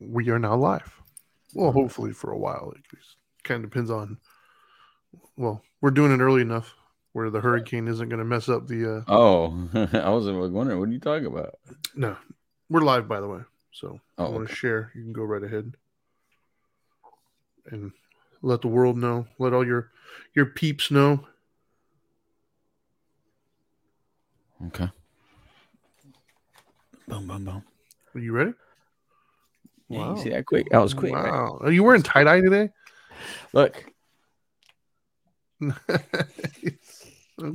we are now live. Well, hopefully for a while. It kind of depends on. Well, we're doing it early enough where the hurricane isn't going to mess up the. Uh, Oh, I was wondering what are you talking about? no, we're live by the way. So Oh, I want okay. to share. You can go right ahead and let the world know. Let all your your peeps know. Okay. Boom, boom, boom. Are you ready? Yeah, you see that quick? That was quick. right? Wow. Are you wearing tie dye today? Look, you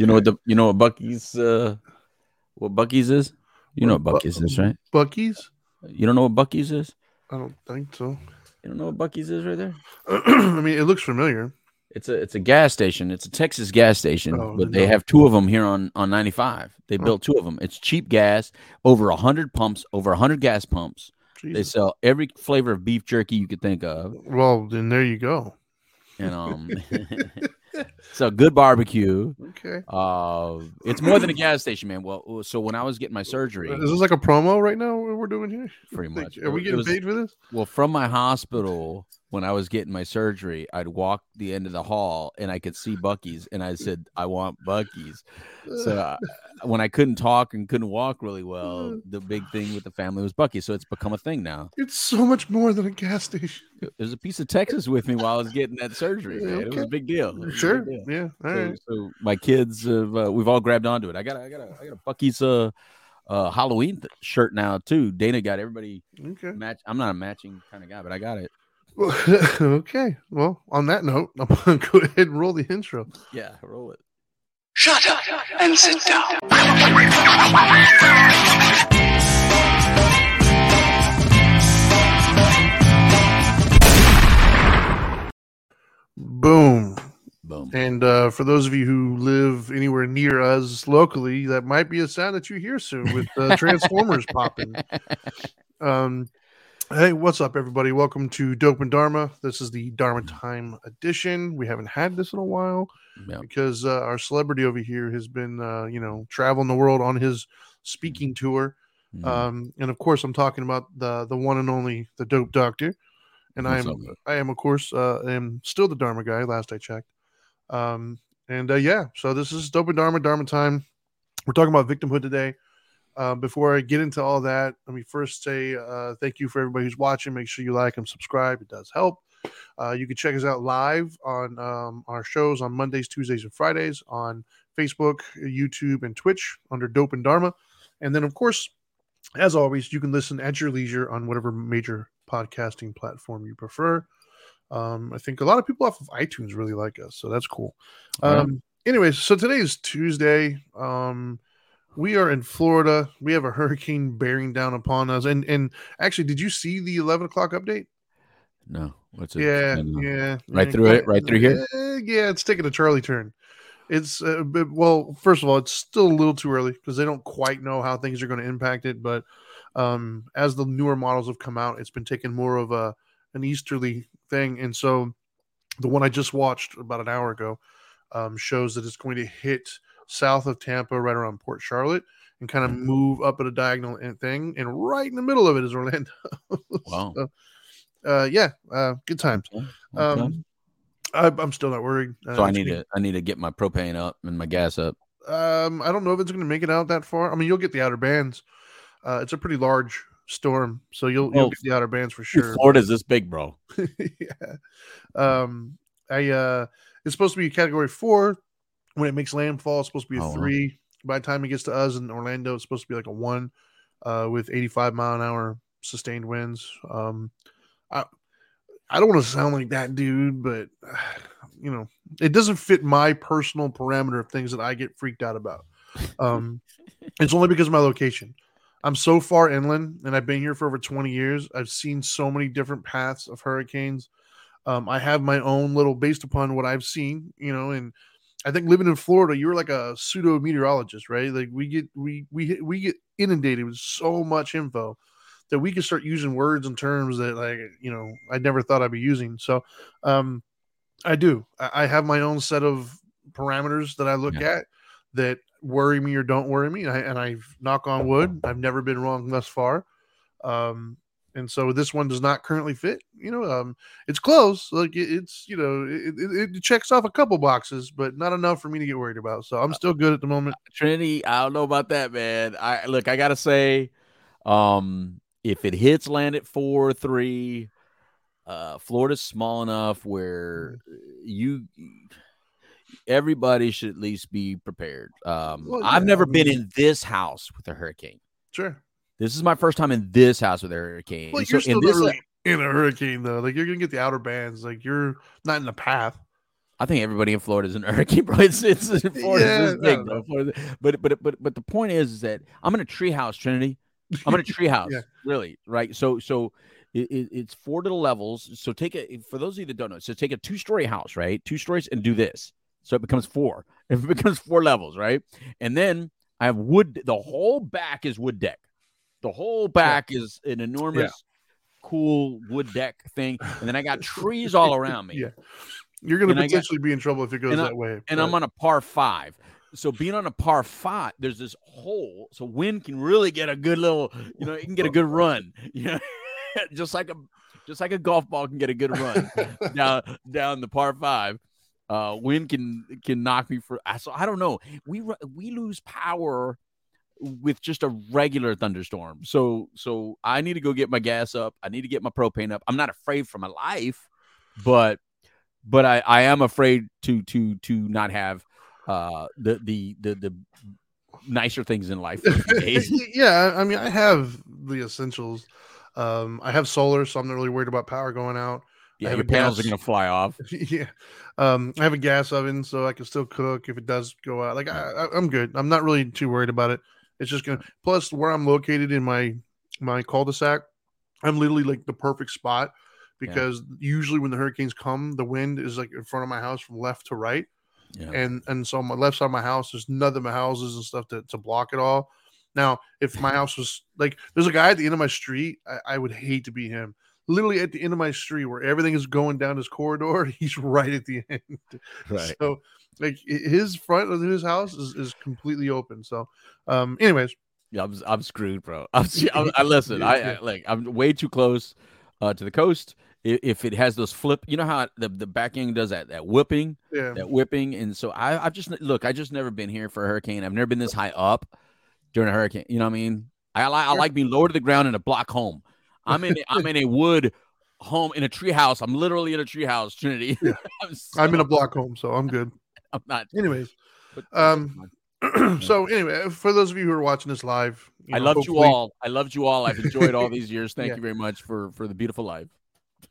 know what the you know what Buc-ee's uh what Buc-ee's is? You know what What, Bu- Buc-ee's is, right? Buc-ee's? You don't know what Buc-ee's is? I don't think so. You don't know what Buc-ee's is right there? I mean, it looks familiar. It's a it's a gas station. It's a Texas gas station, Oh, but they have two of them here on on 95. They Oh. built two of them. It's cheap gas, over 100 pumps, over 100 gas pumps. They sell every flavor of beef jerky you could think of. Well, then there you go. And um so good barbecue. Okay. Uh it's more than a gas station, man. Well, so when I was getting my surgery, Is this like a promo right now? What we're doing here? pretty much. Are we getting was- paid for this? Well, from my hospital, when I was getting my surgery, I'd walk the end of the hall and I could see Buc-ee's, and I said, "I want Buc-ee's." So uh, when I couldn't talk and couldn't walk really well, the big thing with the family was Buc-ee's. So it's become a thing now. it's so much more than a gas station. There's a piece of Texas with me while I was getting that surgery. Man. It was a big deal. A big Sure. deal. Yeah. So, right. so my kids, have, uh, we've all grabbed onto it. I got, a, I got, a, I got a Buc-ee's uh, uh, Halloween th- shirt now too. Dana got everybody Okay. match. I'm not a matching kind of guy, but I got it. Well, okay. Well, on that note, I'm gonna go ahead and roll the intro. Yeah, roll it. Shut up and sit down. Boom. Boom. And uh, for those of you who live anywhere near us locally, that might be a sound that you hear soon with uh, Transformers popping. Um, hey, what's up, everybody? Welcome to Dope and Dharma. This is the Dharma Time edition. We haven't had this in a while Yeah. because uh, our celebrity over here has been, uh, you know, traveling the world on his speaking tour. Mhm. Um, and of course, I'm talking about the the one and only the Dope Doctor. And I am. I am of course uh, am still the Dharma guy. Last I checked. Um, and uh, yeah, so this is Dope and Dharma Dharma time. We're talking about victimhood today. Uh, before I get into all that, let me first say uh, thank you for everybody who's watching. Make sure you like and subscribe; it does help. Uh, you can check us out live on um, our shows on Mondays, Tuesdays, and Fridays on Facebook, YouTube, and Twitch under Dope and Dharma. And then, of course, as always, you can listen at your leisure on whatever major podcasting platform you prefer. Um, I think a lot of people off of iTunes really like us, so that's cool. Yeah. Um, anyways, so today is Tuesday. Um, we are in Florida. We have a hurricane bearing down upon us. And and actually, did you see the eleven o'clock update? No, what's it? Yeah, yeah. Right through it? Right through here? eh, yeah, it's taking a Charley turn. It's uh, well, first of all, it's still a little too early because they don't quite know how things are going to impact it. But um, as the newer models have come out, it's been taking more of a an easterly thing, and so the one I just watched about an hour ago um, shows that it's going to hit south of Tampa, right around Port Charlotte, and kind of Mhm. move up at a diagonal thing, and right in the middle of it is Orlando. Wow. So, uh, yeah, uh, good times. Okay, okay. Um, I, I'm still not worried. Uh, so I need gonna- I need to get my propane up and my gas up. Um, I don't know if it's going to make it out that far. I mean, you'll get the outer bands. Uh, it's a pretty large storm, so you'll you'll get the outer bands for sure. Florida's this big, bro. yeah. Um, I uh, it's supposed to be a category four when it makes landfall. It's supposed to be a Oh, wow. three. By the time it gets to us in Orlando, it's supposed to be like a one, uh, with 85 mile an hour sustained winds. Um, I I don't want to sound like that dude, but you know, it doesn't fit my personal parameter of things that I get freaked out about. Um, it's only because of my location. I'm so far inland and I've been here for over 20 years. I've seen so many different paths of hurricanes. Um, I have my own little based upon what I've seen, you know, and I think living in Florida, you're like a pseudo meteorologist, right? Like we get we we we get inundated with so much info that we can start using words and terms that like you know I never thought I'd be using. So um I do. I, I have my own set of parameters that I look Yeah. at that worry me or don't worry me. And I and I knock on wood, I've never been wrong thus far. Um and so this one does not currently fit. You know, um, it's close. Like it, it's you know, it, it, it checks off a couple boxes, but not enough for me to get worried about. So I'm still good at the moment. Trinity, I don't know about that, man. I look, I gotta say, um, if it hits land at four three, uh, Florida's small enough where you everybody should at least be prepared. Um, Well, I've never I been in this house with a hurricane. Sure. This is my first time in this house with a hurricane. Well, you're so in still not this, really in a hurricane though. Like you're gonna get the outer bands. Like you're not in the path. I think everybody in Florida is an hurricane, bro. It's it's Florida's Yeah, this big, no, bro. Florida, but but but but the point is, is that I'm in a treehouse, Trinity. I'm in a treehouse, Yeah. really, right? So so it, it, it's four little levels. So take a for those of you that don't know, so take a two story house, right? Two stories, and do this, so it becomes four. It becomes four levels, right? And then I have wood. The whole back is wood deck. The whole back is an enormous, cool wood deck thing, and then I got trees all around me. Yeah. You're gonna And I got- potentially be in trouble if it goes and I- that way. and I'm on a par five. So being on a par five, there's this hole, so wind can really get a good little, you know, it can get a good run, you know, just like a just like a golf ball can get a good run down down the par five. Uh, wind can can knock me for. So I don't know. We we lose power with just a regular thunderstorm. So so I need to go get my gas up. I need to get my propane up. I'm not afraid for my life, but but I I am afraid to to to not have uh the the the the nicer things in life. for a few days. yeah, I mean, I have the essentials. Um, I have solar, so I'm not really worried about power going out. yeah, your panels are gonna fly off. yeah, um, I have a gas oven, so I can still cook if it does go out. Like I, I, I'm good. I'm not really too worried about it. It's just gonna. Plus, where I'm located in my my cul-de-sac, I'm literally like the perfect spot because usually when the hurricanes come, the wind is like in front of my house from left to right. Yeah. and and so on my left side of my house there's none of my houses and stuff to, to block it all now if my house was like there's a guy at the end of my street I, I would hate to be him literally at the end of my street where everything is going down his corridor he's right at the end Right. so like his front of his house is, is completely open so um anyways Yeah, I'm I'm screwed, bro. I'm, I'm, I listen. I, I like I'm way too close uh, to the coast. If, if it has those flip, you know how the the back end does that that whipping, yeah that whipping, and so I I've just look. I just never been here for a hurricane. I've never been this high up during a hurricane. You know what I mean? I like I like being lower to the ground in a block home. I'm in I'm in a wood home in a tree house. I'm literally in a tree house, Trinity. Yeah. I'm, i'm in a block home so i'm good I'm not. anyways But, um so anyway for those of you who are watching this live I know, loved you all. I loved you all. I've enjoyed all these years. Thank Yeah. you very much for for the beautiful life.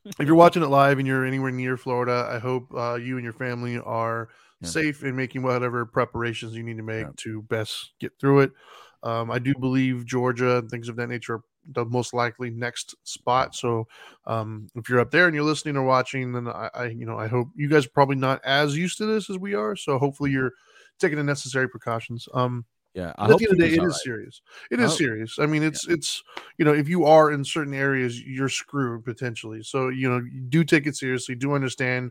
if you're watching it live and you're anywhere near Florida, I hope uh, you and your family are Yeah. safe in making whatever preparations you need to make Yeah. to best get through it. Um, I do believe Georgia and things of that nature are the most likely next spot. So um, if you're up there and you're listening or watching, then I, I, you know, I hope you guys are probably not as used to this as we are. So hopefully you're taking the necessary precautions. Um, Yeah, I at hope the end of the day, it is right. serious. It I is hope- serious. I mean, it's it's you know, if you are in certain areas, you're screwed potentially. So you know, do take it seriously. Do understand,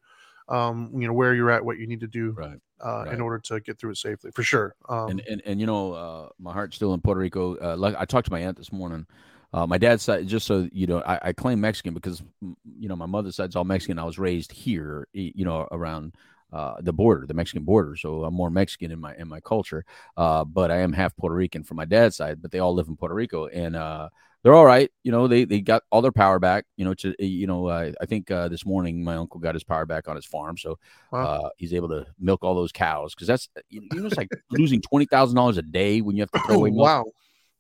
um, you know, where you're at, what you need to do Right. uh, right. in order to get through it safely, for sure. Um, and and and you know, uh, my heart's still in Puerto Rico. Uh, like I talked to my aunt this morning. Uh, my dad's side, just so you know, I, I claim Mexican because you know my mother's side's all Mexican. I was raised here, you know, around uh, the border, the Mexican border. So I'm more Mexican in my in my culture. Uh, but I am half Puerto Rican from my dad's side. But they all live in Puerto Rico, and uh, they're all right. You know, they they got all their power back. You know, to you know, uh, I think uh, this morning my uncle got his power back on his farm, so Wow. uh, he's able to milk all those cows because that's you know it's like losing twenty thousand dollars a day when you have to throw away milk. wow.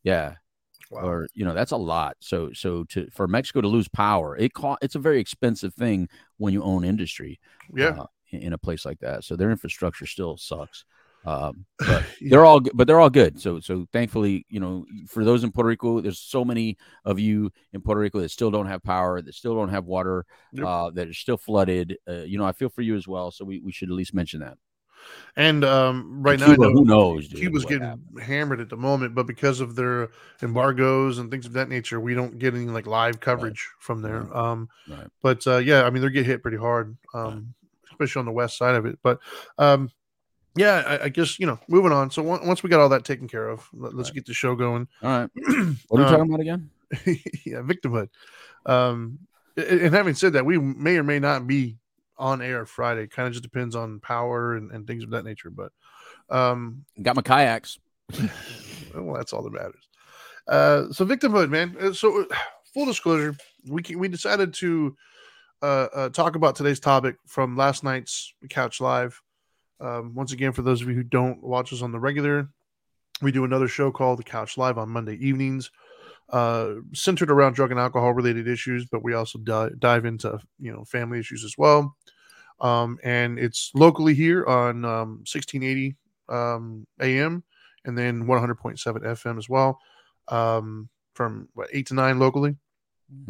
Yeah, Wow. or you know that's a lot. So so to for Mexico to lose power, it co- it's a very expensive thing when you own industry. yeah. uh, in, in a place like that. So their infrastructure still sucks. Um, but Yeah. they're all good, but they're all good. So so thankfully, you know, for those in Puerto Rico, there's so many of you in Puerto Rico that still don't have power, that still don't have water, Yep. uh, that are still flooded. Uh, you know, I feel for you as well. So we, we should at least mention that. And um, right now, know who knows? Dude, Cuba's getting happened. hammered at the moment, but because of their embargoes and things of that nature, we don't get any like live coverage from there. Right. Um, Right. but uh, yeah, I mean, they're getting hit pretty hard, um, especially on the west side of it. But um, yeah, I, I guess you know, moving on. So on- once we got all that taken care of, let, us Right. get the show going. All right. What are we Uh, talking about again? yeah, victimhood. Um, and having said that, we may or may not be on air Friday. Kind of just depends on power and, and things of that nature. But um, Got my kayaks. well, that's all that matters. Uh, so victimhood, man. Uh, So uh, full disclosure, we can, we decided to uh, uh, talk about today's topic from last night's couch live. Um, once again, for those of you who don't watch us on the regular, we do another show called the Couch Live on Monday evenings, uh, centered around drug and alcohol related issues, but we also di- dive into you know family issues as well. Um, and it's locally here on um, 1680 um, AM and then 100.7 FM as well, um, from what, eight to nine locally.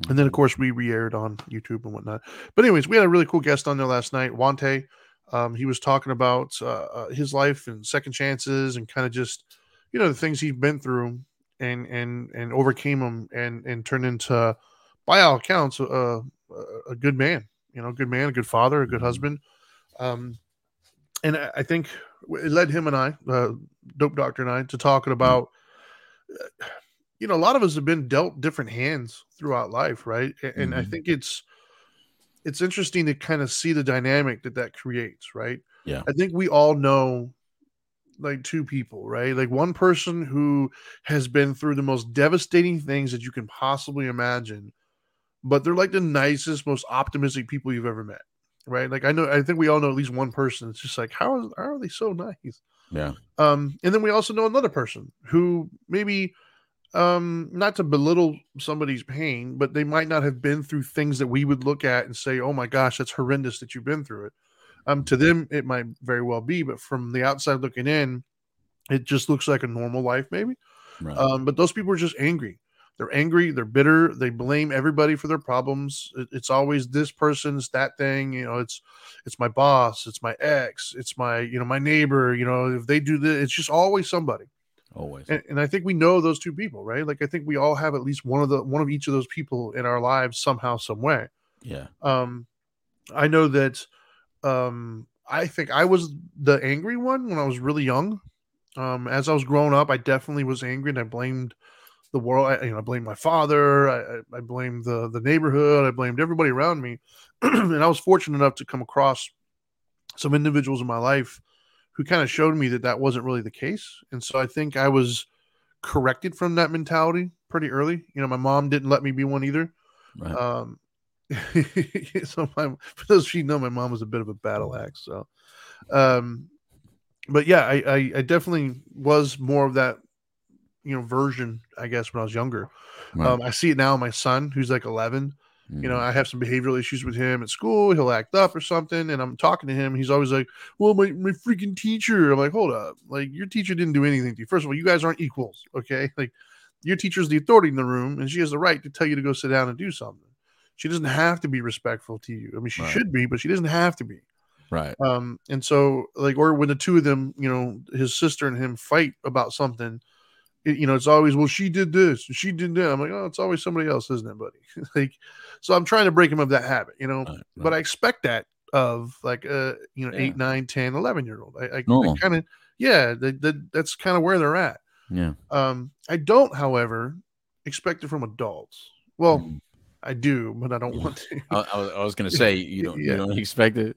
And then, of course, we re-aired on YouTube and whatnot. But anyways, we had a really cool guest on there last night, Wante. Um, he was talking about uh, uh, his life and second chances and kind of just, you know, the things he's been through and and and overcame them and and turned into, by all accounts, a, a good man. You know, good man, a good father, a good Mhm. husband. Um, and I I think it led him and I, uh, Dope Doctor and I, to talking about. uh, You know, a lot of us have been dealt different hands throughout life, right? And I Mhm. think it's it's interesting to kind of see the dynamic that that creates, right? Yeah. I think we all know like two people, right? Like one person who has been through the most devastating things that you can possibly imagine, but they're like the nicest, most optimistic people you've ever met, right? Like I know, I think we all know at least one person. It's just like how, how are they so nice? Yeah. Um, and then we also know another person who maybe um not to belittle somebody's pain, but they might not have been through things that we would look at and say, Oh my gosh, that's horrendous that you've been through it. Um, to them it might very well be, but from the outside looking in, it just looks like a normal life, maybe. Right. Um, but those people are just angry. They're angry. They're bitter. They blame everybody for their problems. It's always this person's that thing. You know, it's it's my boss. It's my ex. It's my you know my neighbor. You know, if they do this, it's just always somebody. Always. And, and I think we know those two people, right? Like I think we all have at least one of the one of each of those people in our lives somehow, some way. Yeah. Um, I know that. Um, I think I was the angry one when I was really young. Um, as I was growing up, I definitely was angry, and I blamed the world. I, you know, I blamed my father. I, I, blamed the the neighborhood. I blamed everybody around me. and I was fortunate enough to come across some individuals in my life who kind of showed me that that wasn't really the case. And so I think I was corrected from that mentality pretty early. You know, my mom didn't let me be one either. Right. Um, so my, for those of you who know, my mom was a bit of a battle axe. So, um, but yeah, I, I, I definitely was more of that, you know, version, I guess, when I was younger. Right. Um, I see it now my son, who's like 11. You know, Mhm. I have some behavioral issues with him at school. He'll act up or something, and I'm talking to him. He's always like, "Well, my my freaking teacher." I'm like, "Hold up! Like your teacher didn't do anything to you. First of all, you guys aren't equals, okay? Like your teacher's the authority in the room, and she has the right to tell you to go sit down and do something. She doesn't have to be respectful to you. I mean, she Right. should be, but she doesn't have to be. right. Um, and so like, or when the two of them, you know, his sister and him fight about something, it, you know, it's always, well, she did this, she did that. I'm like, oh, it's always somebody else, isn't it, buddy? like, so I'm trying to break him of that habit, you know, Right. but I expect that of like, uh, you know, Yeah. eight, nine, 10, 11 year old. I, I, I kind of, yeah, that, that, that's kind of where they're at. yeah. Um, I don't, however, expect it from adults. Well, Mhm. I do, but I don't want to. I, I was, was gonna say you don't Yeah. you don't expect it.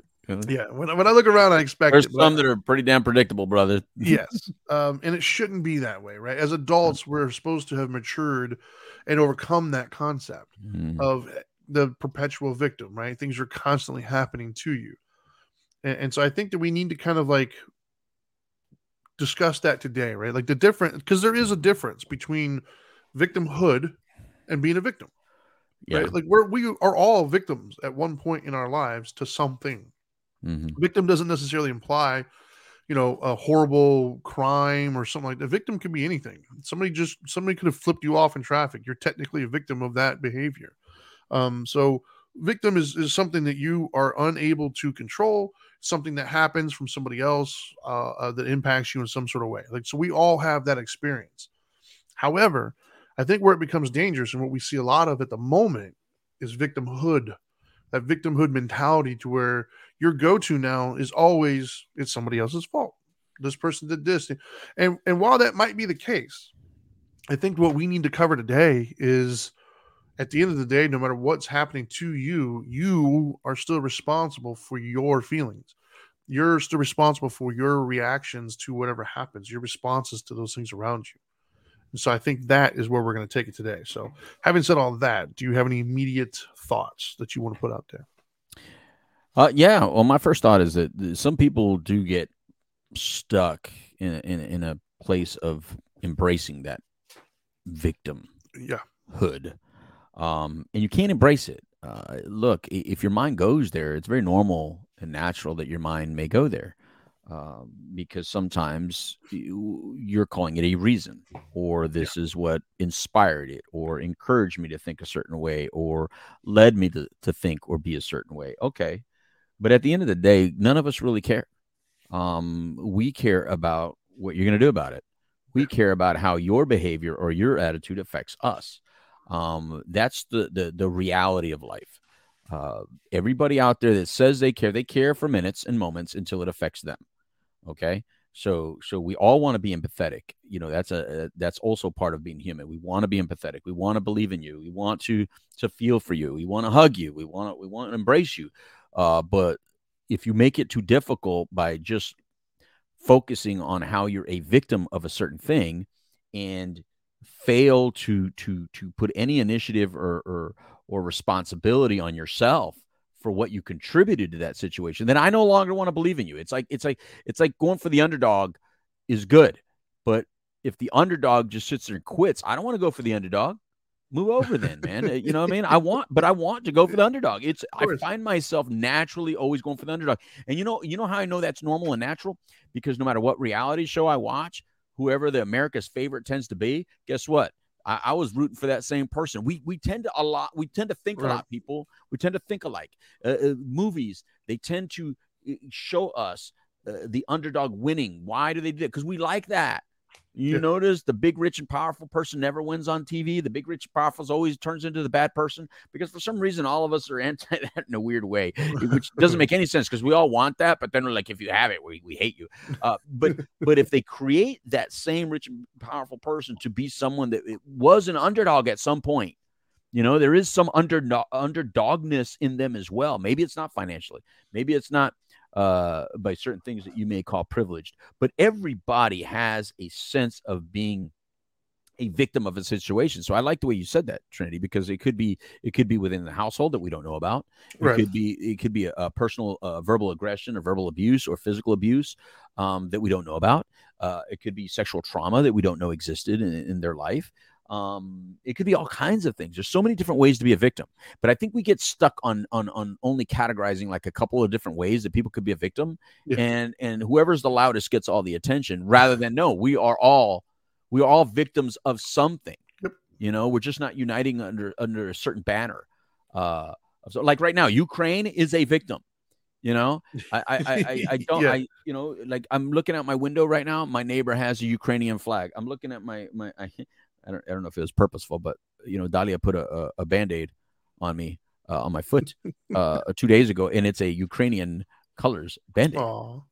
Yeah, when, I- when I look around, I expect There's it. some that are pretty damn predictable, brother. yes um and it shouldn't be that way right as adults we're supposed to have matured and overcome that concept Mhm. of the perpetual victim right things are constantly happening to you and, and so i think that we need to kind of like discuss that today right like the difference because there is a difference between victimhood and being a victim yeah. right like we're we are all victims at one point in our lives to something Mhm. victim doesn't necessarily imply you know a horrible crime or something like that. Victim could be anything. Somebody just somebody could have flipped you off in traffic. You're technically a victim of that behavior. Um so victim is is something that you are unable to control. Something that happens from somebody else uh, uh, that impacts you in some sort of way. Like so we all have that experience. However i think where it becomes dangerous and what we see a lot of at the moment is victimhood. That victimhood mentality to where your go-to now is always it's somebody else's fault this person did this and and while that might be the case I think what we need to cover today is at the end of the day, no matter what's happening to you, you are still responsible for your feelings. You're still responsible for your reactions to whatever happens, your responses to those things around you. And so I think that is where we're going to take it today. So, having said all that, do you have any immediate thoughts that you want to put out there? Uh, yeah. Well, my first thought is that some people do get stuck in in, in a place of embracing that victim Yeah. hood um, and you can't embrace it uh, look if your mind goes there it's very normal and natural that your mind may go there um, because sometimes you, you're calling it a reason or this is what inspired it or encouraged me to think a certain way or led me to, to think or be a certain way okay but at the end of the day none of us really care. Um, we care about what you're going to do about it. We care about how your behavior or your attitude affects us. Um, that's the, the the reality of life. Uh, everybody out there that says they care they care for minutes and moments until it affects them. Okay? So so we all want to be empathetic. You know that's a, that's also part of being human. We want to be empathetic. We want to believe in you. We want to to feel for you. We want to hug you. We want to we want to embrace you uh, but if you make it too difficult by just focusing on how you're a victim of a certain thing and fail to to to put any initiative or or, or responsibility on yourself for what you contributed to that situation then i no longer want to believe in you. It's like it's like it's like going for the underdog is good but if the underdog just sits there and quits i don't want to go for the underdog move over then man Uh, you know what i mean? I want but i want to go for the underdog. It's i find myself naturally always going for the underdog. And you know you know how i know that's normal and natural? Because no matter what reality show i watch whoever the america's favorite tends to be guess what? I, I was rooting for that same person. We we tend to a lot we tend to think a lot people. We tend to think alike. Uh, uh, movies they tend to uh, show us uh, the underdog winning. Why do they do that? Because we like that you Yeah. notice the big, rich, and powerful person never wins on TV. The big, rich, powerful always turns into the bad person because for some reason all of us are anti that in a weird way, which doesn't make any sense because we all want that, but then we're like, if you have it, we, we hate you. Uh, but but if they create that same rich and powerful person to be someone that it was an underdog at some point, you know, there is some under underdogness in them as well. Maybe it's not financially, maybe it's not uh, by certain things that you may call privileged, but everybody has a sense of being a victim of a situation. So I like the way you said that, Trinity, because it could be it could be within the household that we don't know about. It Right. could be it could be a, a personal uh, verbal aggression or verbal abuse or physical abuse um, that we don't know about. Uh, it could be sexual trauma that we don't know existed in, in their life. Um, it could be all kinds of things. There's so many different ways to be a victim, but I think we get stuck on on on only categorizing like a couple of different ways that people could be a victim, Yeah. and and whoever's the loudest gets all the attention, rather than no, we are all we are all victims of something. Yep. You know, we're just not uniting under under a certain banner. Uh, so like right now, Ukraine is a victim. You know, I I I, I, don't Yeah. I you know like I'm looking out my window right now. My neighbor has a Ukrainian flag. I'm looking at my my I, I don't I don't know if it was purposeful, but you know, Dahlia put a a, a band aid on me uh, on my foot uh, two days ago, and it's a Ukrainian colors band aid.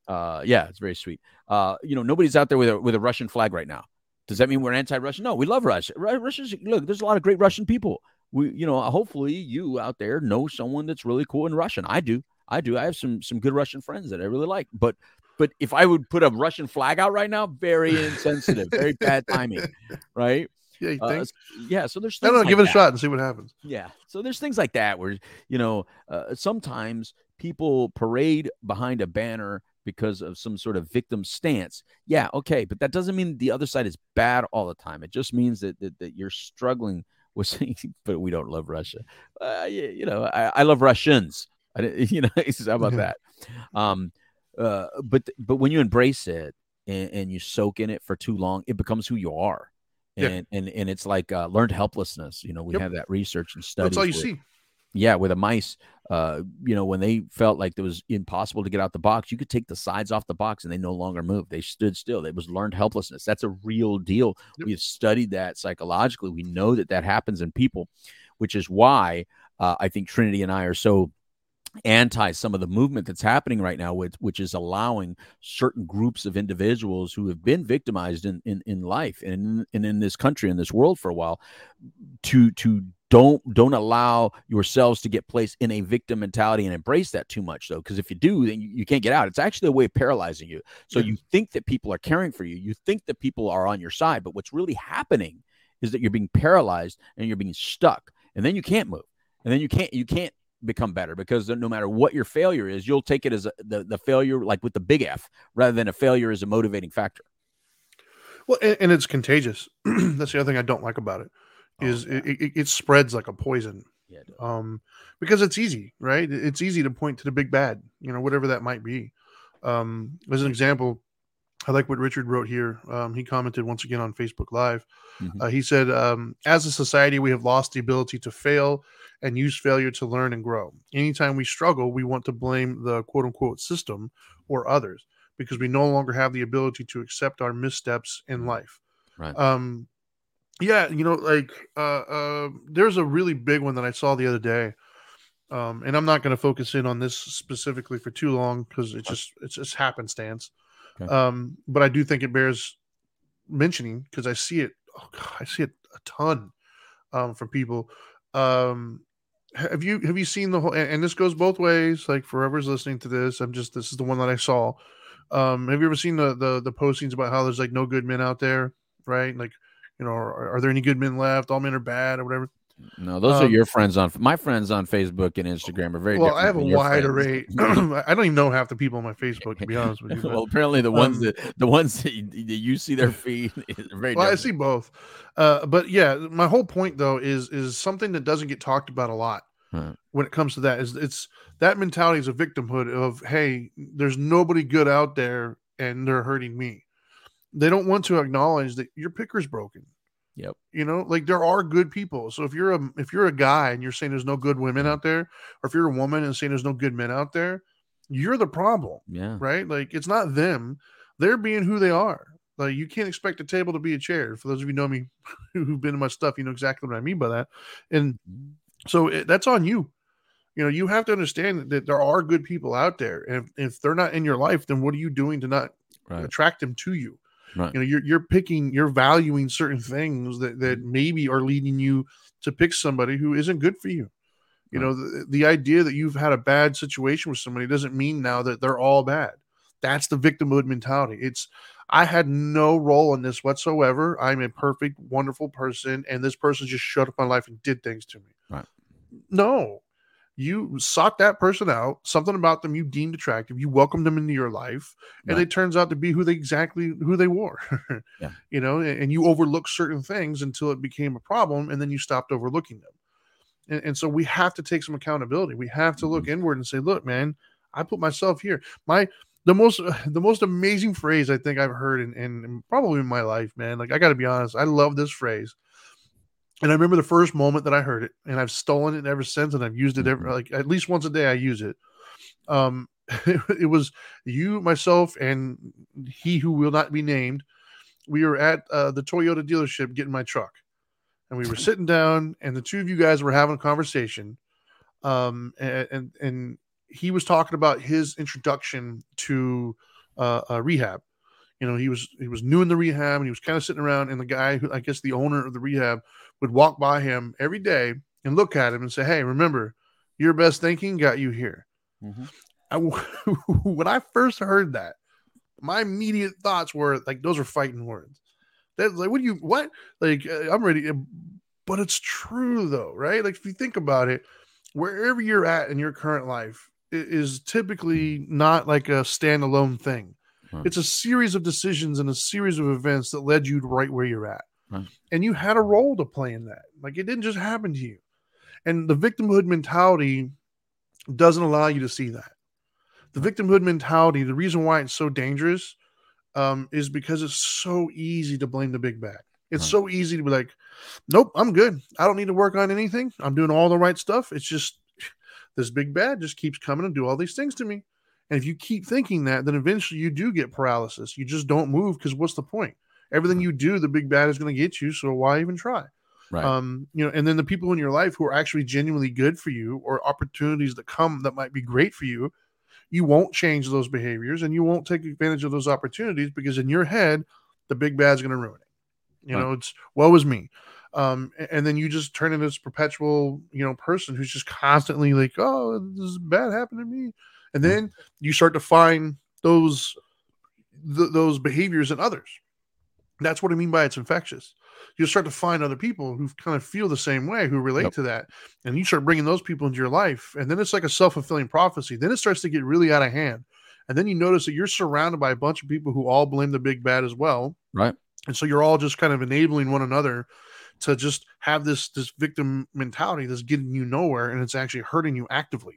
Uh, yeah, it's very sweet. Uh, you know, nobody's out there with a with a Russian flag right now. Does that mean we're anti-Russian? No, we love Russia. Ru- Russia's look. There's a lot of great Russian people. We, you know, hopefully you out there know someone that's really cool in Russian. I do. I do. I have some some good Russian friends that I really like. But but if I would put a Russian flag out right now, very insensitive, very bad timing, right? Yeah, you Uh, think? s- yeah. So there's I don't know. like give it a that. shot and see what happens. Yeah. So there's things like that where, you know, uh, sometimes people parade behind a banner because of some sort of victim stance. Yeah. Okay. But that doesn't mean the other side is bad all the time. It just means that, that, that you're struggling with saying, but we don't love Russia. Uh, you, you know, I, I love Russians. I, you know, how about that? Um, uh, but, but when you embrace it and, and you soak in it for too long, it becomes who you are. Yeah. And, and and it's like uh, learned helplessness. You know, we Yep. have that research and studies. That's all you where- see. yeah, with the mice, uh, you know, when they felt like it was impossible to get out the box, you could take the sides off the box and they no longer moved. They stood still. It was learned helplessness. That's a real deal. Yep. We've studied that psychologically. We know that that happens in people, which is why uh, I think Trinity and I are so anti some of the movement that's happening right now, which which is allowing certain groups of individuals who have been victimized in in, in life and, and in this country in this world for a while to to don't don't allow yourselves to get placed in a victim mentality and embrace that too much though because if you do then you, you, can't get out. It's actually a way of paralyzing you. So yeah. you think that people are caring for you. You think that people are on your side but what's really happening is that you're being paralyzed and you're being stuck and then you can't move and then you can't you can't become better because no matter what your failure is you'll take it as a, the, the failure like with the big f rather than a failure as a motivating factor well and, and it's contagious that's the other thing i don't like about it is Oh, yeah. it, it, it, spreads like a poison. Yeah, um, because it's easy, right? It's easy to point to the big bad, you know, whatever that might be. Um, as an example, I like what Richard wrote here. Um, he commented once again on Facebook Live. Mm-hmm. Uh, he said, um, "As a society, we have lost the ability to fail and use failure to learn and grow. Anytime we struggle, we want to blame the quote unquote system or others because we no longer have the ability to accept our missteps in mm-hmm. life." Right. Um, yeah, you know, like uh, uh, there's a really big one that I saw the other day, um, and I'm not going to focus in on this specifically for too long because it's just it's just happenstance. Okay. Um, but I do think it bears mentioning because I see it. Oh God, I see it a ton um, from people. Um, have you have you seen the whole? And, this goes both ways. Like forever's listening to this. I'm just this is the one that I saw. Um, have you ever seen the the the postings about how there's like no good men out there, right? Like you know, are, are, there any good men left? All men are bad, or whatever. No, those um, are your friends on my friends on Facebook and Instagram are very well. I have a wide array. I don't even know half the people on my Facebook, to be honest with you. But, well, apparently the ones um, that the ones that you, that you see their feed very. Well, different. I see both, uh, but yeah, my whole point though is is something that doesn't get talked about a lot huh. when it comes to that. Is it's that mentality is a victimhood of hey, there's nobody good out there, and they're hurting me they don't want to acknowledge that your picker's broken. Yep. You know, like there are good people. So if you're a if you're a guy and you're saying there's no good women out there, or if you're a woman and saying there's no good men out there, you're the problem. Yeah. Right? Like it's not them. They're being who they are. Like you can't expect a table to be a chair. For those of you know me who've been in my stuff, you know exactly what I mean by that. And mm-hmm. so it, that's on you. You know, you have to understand that there are good people out there. And if, if they're not in your life, then what are you doing to not right. attract them to you? Right. You know, you're you're picking, you're valuing certain things that that mm-hmm. maybe are leading you to pick somebody who isn't good for you. You right. know, the, the idea that you've had a bad situation with somebody doesn't mean now that they're all bad. That's the victimhood mentality. It's I had no role in this whatsoever. I'm a perfect, wonderful person, and this person just shut up my life and did things to me. Right. No, you sought that person out, something about them you deemed attractive, you welcomed them into your life, and right. it turns out to be who they exactly who they were. yeah. You know, and, and, you overlooked certain things until it became a problem, and then you stopped overlooking them. And, and so we have to take some accountability. We have to look mm-hmm. inward and say, look, man, I put myself here. My the most the most amazing phrase I think I've heard in, in, in probably in my life, man. Like I gotta be honest, I love this phrase and I remember the first moment that I heard it, and I've stolen it ever since, and I've used it every mm-hmm. like at least once a day. I use it. Um, it, was you, myself, and he who will not be named. We were at uh, the Toyota dealership getting my truck, and we were sitting down, and the two of you guys were having a conversation. Um, and and, and he was talking about his introduction to uh, uh, rehab. You know, he was he was new in the rehab, and he was kind of sitting around, and the guy who I guess the owner of the rehab would walk by him every day and look at him and say, Hey, remember, your best thinking got you here. Mm-hmm. I, when I first heard that, my immediate thoughts were like, those are fighting words. That's like, what do you, what? Like, uh, I'm ready. But it's true though, right? Like, if you think about it, wherever you're at in your current life is typically not like a standalone thing. It's a series of decisions and a series of events that led you to right where you're at. Right. And you had a role to play in that. Like it didn't just happen to you. And the victimhood mentality doesn't allow you to see that. The victimhood mentality, the reason why it's so dangerous um, is because it's so easy to blame the big bad. It's right. so easy to be like, nope, I'm good. I don't need to work on anything. I'm doing all the right stuff. It's just this big bad just keeps coming and do all these things to me. And if you keep thinking that, then eventually you do get paralysis. You just don't move because what's the point? Everything you do, the big bad is going to get you. So why even try? Right. Um, you know, and then the people in your life who are actually genuinely good for you or opportunities that come that might be great for you, you won't change those behaviors and you won't take advantage of those opportunities because in your head, the big bad's going to ruin it. You Right. know, it's woe is me. Um, and then you just turn into this perpetual, you know, person who's just constantly like, oh, this is bad happened to me. And then you start to find those th- those behaviors in others. That's what I mean by it's infectious. You start to find other people who kind of feel the same way, who relate Yep. to that, and you start bringing those people into your life, and then it's like a self fulfilling prophecy. Then it starts to get really out of hand, and then you notice that you're surrounded by a bunch of people who all blame the big bad as well, Right. and so you're all just kind of enabling one another to just have this this victim mentality that's getting you nowhere, and it's actually hurting you actively.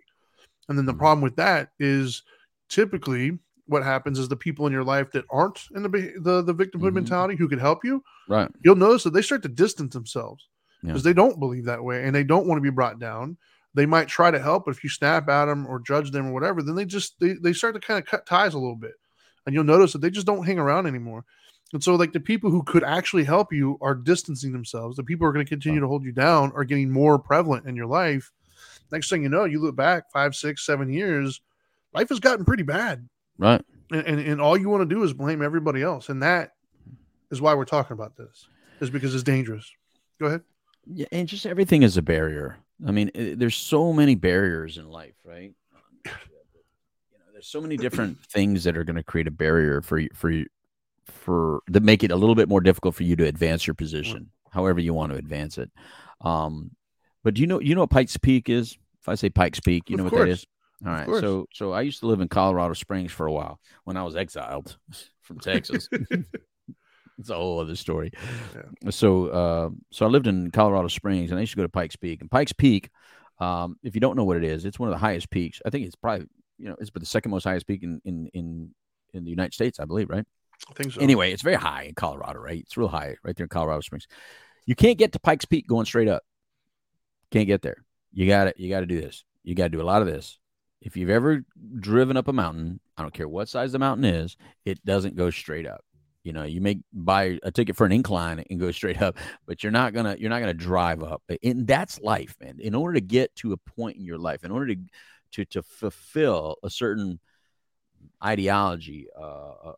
And then the Mhm. problem with that is typically what happens is the people in your life that aren't in the the, the victimhood Mhm. mentality who could help you, Right. you'll notice that they start to distance themselves Yeah. because they don't believe that way and they don't want to be brought down. They might try to help, but if you snap at them or judge them or whatever, then they just they, they start to kind of cut ties a little bit. And you'll notice that they just don't hang around anymore. And so like the people who could actually help you are distancing themselves. The people who are going to continue to hold you down are getting more prevalent in your life. Next thing you know, you look back five, six, seven years, life has gotten pretty bad Right. and, and, and all you want to do is blame everybody else and that is why we're talking about this is because it's dangerous go ahead Yeah, and just everything is a barrier. I mean, i- there's so many barriers in life, right? You know, there's so many different things that are going to create a barrier for you, for you, for that make it a little bit more difficult for you to advance your position, however you want to advance it. Um, but do you know, you know what Pikes Peak is? If I say Pikes Peak, you Of know what that is. All right, so so I used to live in Colorado Springs for a while when I was exiled from Texas. it's a whole other story. So, uh, so I lived in Colorado Springs, and I used to go to Pikes Peak. And Pikes Peak, um, if you don't know what it is, it's one of the highest peaks. I think it's probably you know it's but the second most highest peak in in in in the United States, I believe, right? i think so Anyway, it's very high in Colorado, right? It's real high right there in Colorado Springs. You can't get to Pikes Peak going straight up. Can't get there. You got it. You got to do this. You got to do a lot of this. If you've ever driven up a mountain, I don't care what size the mountain is, it doesn't go straight up. You know, you may buy a ticket for an incline and go straight up, but you're not gonna you're not gonna drive up. And that's life, man. In order to get to a point in your life, in order to to to fulfill a certain ideology, uh,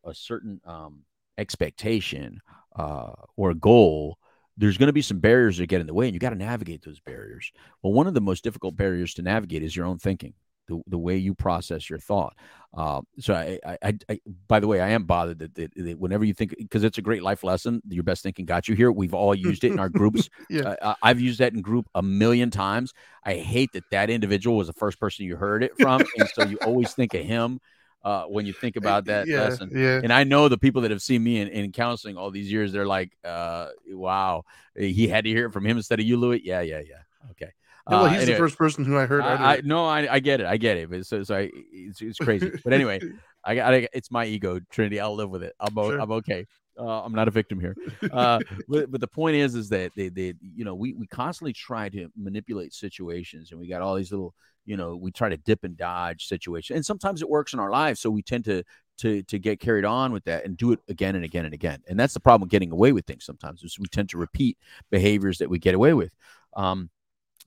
a, a certain um, expectation uh, or goal, there's going to be some barriers that get in the way, and you got to navigate those barriers. Well, one of the most difficult barriers to navigate is your own thinking, the, the way you process your thought. Uh, so, I, I, I, I, by the way, I am bothered that, that, that whenever you think, because it's a great life lesson, your best thinking got you here. We've all used it in our groups. yeah Uh, I- I've used that in group a million times. I hate that that individual was the first person you heard it from, and so you always think of him uh, when you think about that yeah lesson. yeah And I know the people that have seen me in, in counseling all these years, they're like, uh, "Wow, he had to hear it from him instead of you, Louis." Yeah, yeah, yeah. Okay. Well Uh, he's anyway, the first person who i heard I, I no, I, I get it, I get it. But so, so I, it's, it's crazy. But anyway, I got I, it's my ego, Trinity. I'll live with it. I'm Sure. I'm okay. Uh, I'm not a victim here. Uh, but, but the point is, is that they, they, you know, we, we constantly try to manipulate situations, and we got all these little, you know, we try to dip and dodge situations, and sometimes it works in our lives, so we tend to to to get carried on with that and do it again and again and again, and that's the problem with getting away with things. Sometimes is we tend to repeat behaviors that we get away with. Um,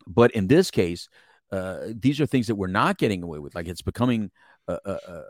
but in this case, uh, these are things that we're not getting away with. Like it's becoming uh, uh, uh,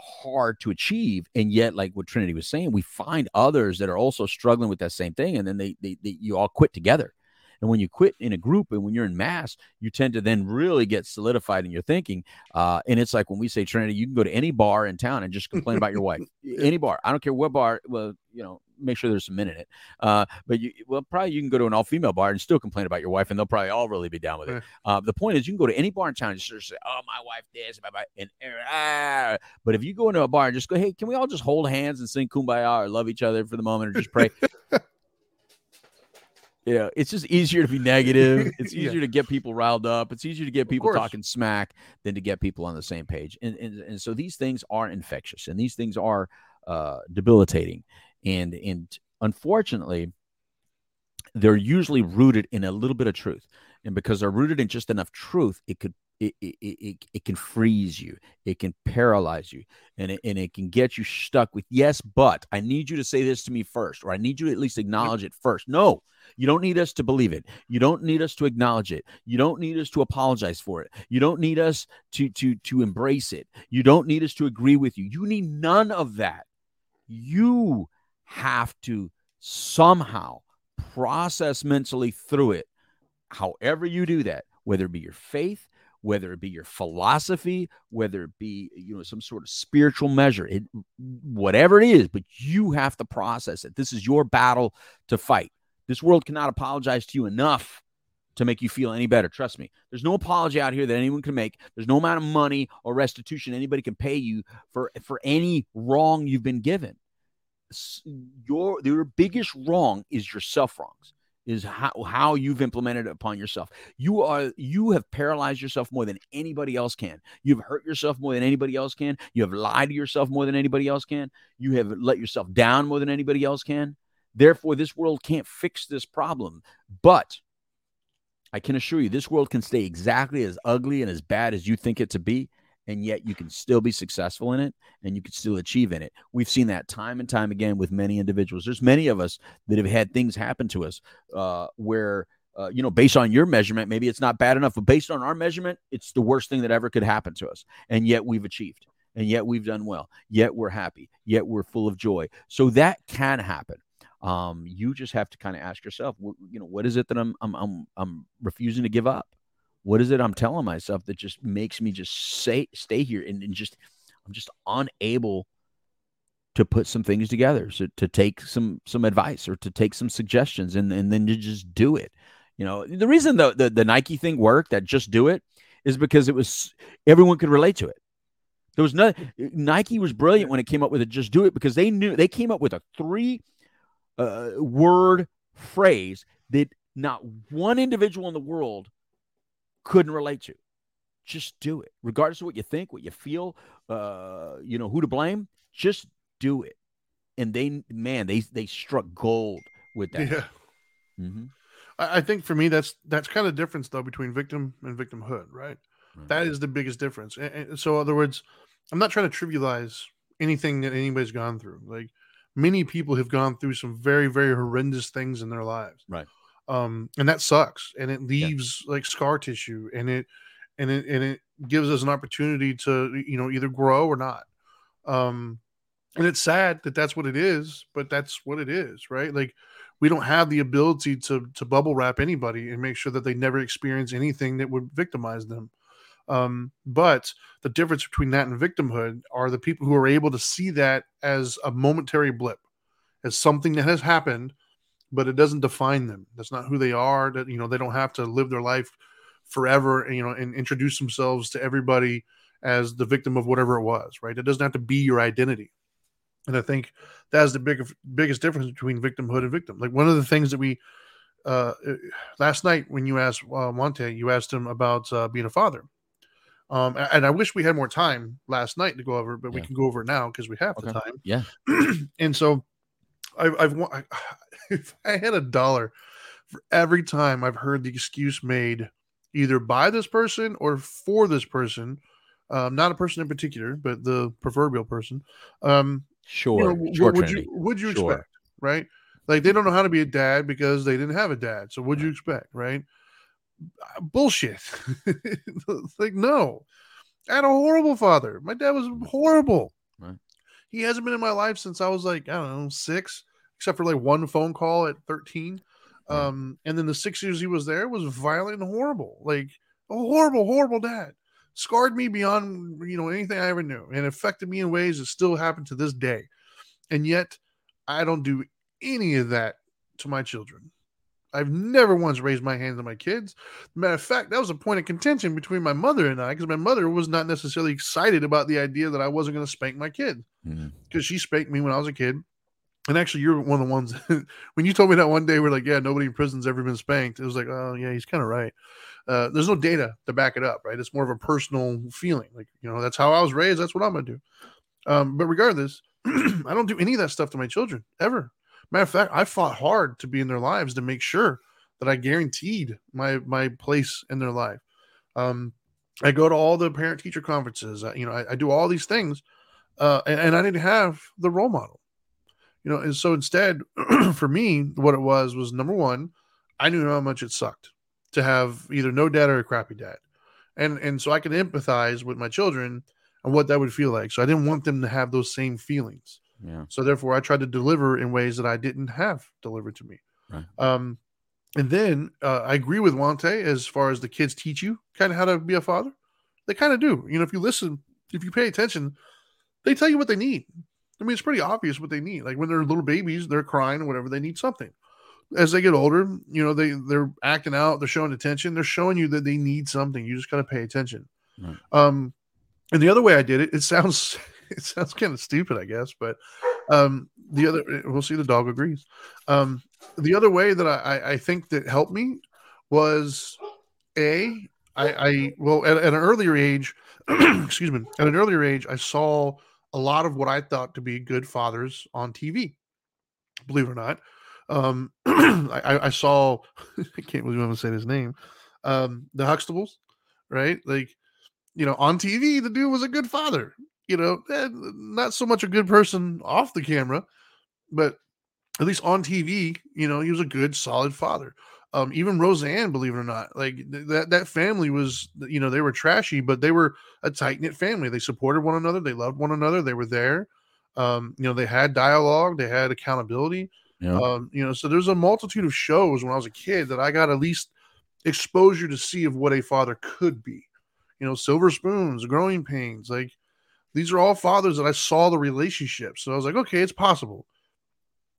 hard to achieve, and yet, like what Trinity was saying, we find others that are also struggling with that same thing, and then they, they, they you all quit together. And when you quit in a group and when you're in mass, you tend to then really get solidified in your thinking. Uh, and it's like when we say Trinity, you can go to any bar in town and just complain about your wife. Any bar, I don't care what bar. Well, you know, make sure there's some men in it. Uh, but you, well, probably you can go to an all female bar and still complain about your wife, and they'll probably all really be down with it. Uh, the point is, you can go to any bar in town and just say, "Oh, my wife this," blah, blah, and ah. but if you go into a bar and just go, "Hey, can we all just hold hands and sing kumbaya or love each other for the moment or just pray?" you know, it's just easier to be negative. It's Yeah. easier to get people riled up. It's easier to get people talking smack than to get people on the same page. And and, and so these things are infectious and these things are uh, debilitating. And and unfortunately, they're usually rooted in a little bit of truth. And because they're rooted in just enough truth, it could it, it, it, it can freeze you. It can paralyze you. And it, and it can get you stuck with yes but i need you to say this to me first or i need you to at least acknowledge it first. No you don't need us to believe it. You don't need us to acknowledge it. You don't need us to apologize for it. You don't need us to to to embrace it. You don't need us to agree with you. You need none of that. You have to somehow process mentally through it however you do that whether it be your faith whether it be your philosophy, whether it be you know some sort of spiritual measure, it, whatever it is, but you have to process it. This is your battle to fight. This world cannot apologize to you enough to make you feel any better. Trust me. There's no apology out here that anyone can make. There's no amount of money or restitution anybody can pay you for for any wrong you've been given. Your your biggest wrong is your self wrongs is how, how you've implemented it upon yourself. You are you have paralyzed yourself more than anybody else can. You've hurt yourself more than anybody else can. You have lied to yourself more than anybody else can. You have let yourself down more than anybody else can. Therefore, this world can't fix this problem. But I can assure you, this world can stay exactly as ugly and as bad as you think it to be and yet you can still be successful in it and you can still achieve in it. We've seen that time and time again with many individuals. There's many of us that have had things happen to us uh, where, uh, you know, based on your measurement, maybe it's not bad enough, but based on our measurement, it's the worst thing that ever could happen to us. And yet we've achieved, and yet we've done well, yet we're happy, yet we're full of joy. So that can happen. Um, you just have to kind of ask yourself, you know, what is it that I'm, I'm, I'm, I'm refusing to give up? What is it I'm telling myself that just makes me just say stay here and, and just I'm just unable to put some things together so to take some some advice or to take some suggestions and, and then to just do it. You know the reason the, the the nike thing worked that just do it is because it was everyone could relate to it. There was no nike was brilliant when it came up with it just do it because they knew they came up with a three uh, word phrase that not one individual in the world couldn't relate to. Just do it, regardless of what you think, what you feel, uh, you know, who to blame. Just do it. And they, man, they they struck gold with that. Yeah. Mm-hmm. I, I think for me, that's that's kind of difference though between victim and victimhood, right? right. That is the biggest difference. And, and so, in other words, I'm not trying to trivialize anything that anybody's gone through. Like many people have gone through some very, very horrendous things in their lives. Right um and that sucks and it leaves yeah. like scar tissue and it and it and it gives us an opportunity to you know either grow or not um and it's sad that that's what it is but that's what it is right like we don't have the ability to to bubble wrap anybody and make sure that they never experience anything that would victimize them um but the difference between that and victimhood are the people who are able to see that as a momentary blip as something that has happened but it doesn't define them. That's not who they are. That you know they don't have to live their life forever. And, You know, and introduce themselves to everybody as the victim of whatever it was. Right? It doesn't have to be your identity. And I think that's the big, biggest difference between victimhood and victim. Like one of the things that we uh, uh last night when you asked uh, Monte, you asked him about uh, being a father. Um, and I wish we had more time last night to go over, but yeah. we can go over it now because we have okay. the time. Yeah. and so I've, I've I, if I had a dollar for every time I've heard the excuse made either by this person or for this person, um, not a person in particular, but the proverbial person. Um, sure, you know, sure would you would you sure. expect, right? Like they don't know how to be a dad because they didn't have a dad. So what'd you expect, right? Bullshit. like no, I had a horrible father. My dad was horrible. Right. He hasn't been in my life since I was like I don't know six except for like one phone call at 13. Um, and then the six years he was there was violent and horrible, like a horrible, horrible dad. Scarred me beyond you know anything I ever knew, and affected me in ways that still happen to this day. And yet, I don't do any of that to my children. I've never once raised my hands on my kids. Matter of fact, that was a point of contention between my mother and I because my mother was not necessarily excited about the idea that I wasn't going to spank my kid because mm-hmm. she spanked me when I was a kid and actually, you're one of the ones when you told me that one day, we're like, yeah, nobody in prison's ever been spanked. It was like, oh, yeah, he's kind of right. Uh, there's no data to back it up, right? It's more of a personal feeling. Like, you know, that's how I was raised. That's what I'm going to do. Um, but regardless, I don't do any of that stuff to my children ever. Matter of fact, I fought hard to be in their lives to make sure that I guaranteed my my place in their life. Um, I go to all the parent teacher conferences. I, you know, I, I do all these things, uh, and, and I didn't have the role model. You know, and so instead, for me, what it was was number one, I knew how much it sucked to have either no dad or a crappy dad, and and so I could empathize with my children and what that would feel like. So I didn't want them to have those same feelings. Yeah. So therefore, I tried to deliver in ways that I didn't have delivered to me. Right. Um, and then uh, I agree with Monte as far as the kids teach you kind of how to be a father. They kind of do. You know, if you listen, if you pay attention, they tell you what they need. I mean, it's pretty obvious what they need. Like when they're little babies, they're crying or whatever, they need something. As they get older, you know, they they're acting out, they're showing attention, they're showing you that they need something. You just gotta pay attention. Right. Um, and the other way I did it, it sounds it sounds kind of stupid, I guess, but um, the other we'll see the dog agrees. Um, the other way that I, I, I think that helped me was a I, I well at, at an earlier age, excuse me, at an earlier age, I saw a lot of what I thought to be good fathers on TV. Believe it or not, um, I, I saw I can't believe I'm gonna say his name, um, the Huxtables, right? Like, you know, on TV, the dude was a good father. You know, eh, not so much a good person off the camera, but at least on TV, you know, he was a good, solid father. Um, even Roseanne, believe it or not, like th- that that family was, you know, they were trashy, but they were a tight knit family. They supported one another, they loved one another, they were there. Um, you know, they had dialogue, they had accountability. Yeah. Um, you know, so there's a multitude of shows when I was a kid that I got at least exposure to see of what a father could be. You know, Silver Spoons, Growing Pains, like these are all fathers that I saw the relationship. So I was like, okay, it's possible.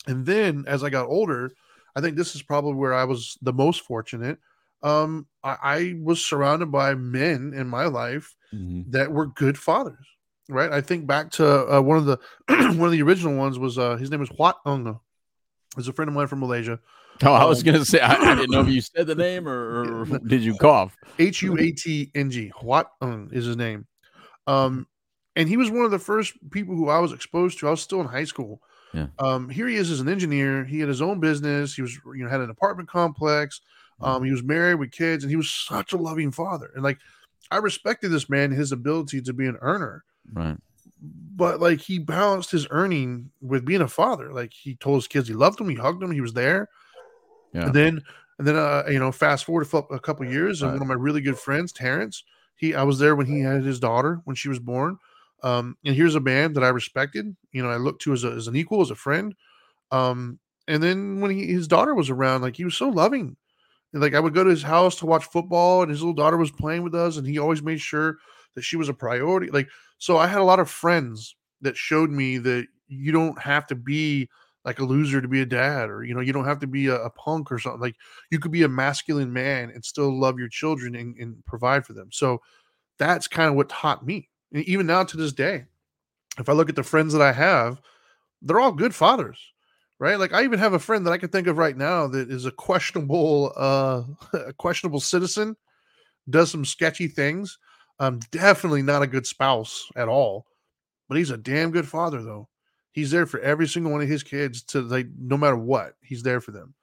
And then as I got older, I think this is probably where I was the most fortunate. Um, I, I was surrounded by men in my life Mhm. that were good fathers. Right. I think back to uh, one of the one of the original ones was uh, his name was Huat Unga. He's a friend of mine from Malaysia. Oh, I was Um, gonna say I, I didn't know if you said the name or, or did you cough? H U A T N G. Huat Ng is his name. Um, and he was one of the first people who I was exposed to. I was still in high school. Yeah. Um, here he is as an engineer. He had his own business. He was, you know, had an apartment complex. Um, he was married with kids, and he was such a loving father. And like, I respected this man, his ability to be an earner. Right. But like, he balanced his earning with being a father. Like, he told his kids he loved them, he hugged them, he was there. Yeah. And then, and then, uh, you know, fast forward a, couple years, and Right. one of my really good friends, Terrence, he, I was there when he had his daughter when she was born. Um, and here's a man that I respected, you know, I looked to as, a, as an equal, as a friend. Um, and then when he, his daughter was around, like he was so loving. And, like I would go to his house to watch football, and his little daughter was playing with us, and he always made sure that she was a priority. Like, so I had a lot of friends that showed me that you don't have to be like a loser to be a dad, or you know, you don't have to be a, a punk or something. Like you could be a masculine man and still love your children and, and provide for them. So that's kind of what taught me. And even now to this day, if I look at the friends that I have, they're all good fathers, right? Like I even have a friend that I can think of right now that is a questionable, uh, a questionable citizen, does some sketchy things. Um, definitely not a good spouse at all, but he's a damn good father though. He's there for every single one of his kids to like no matter what, he's there for them.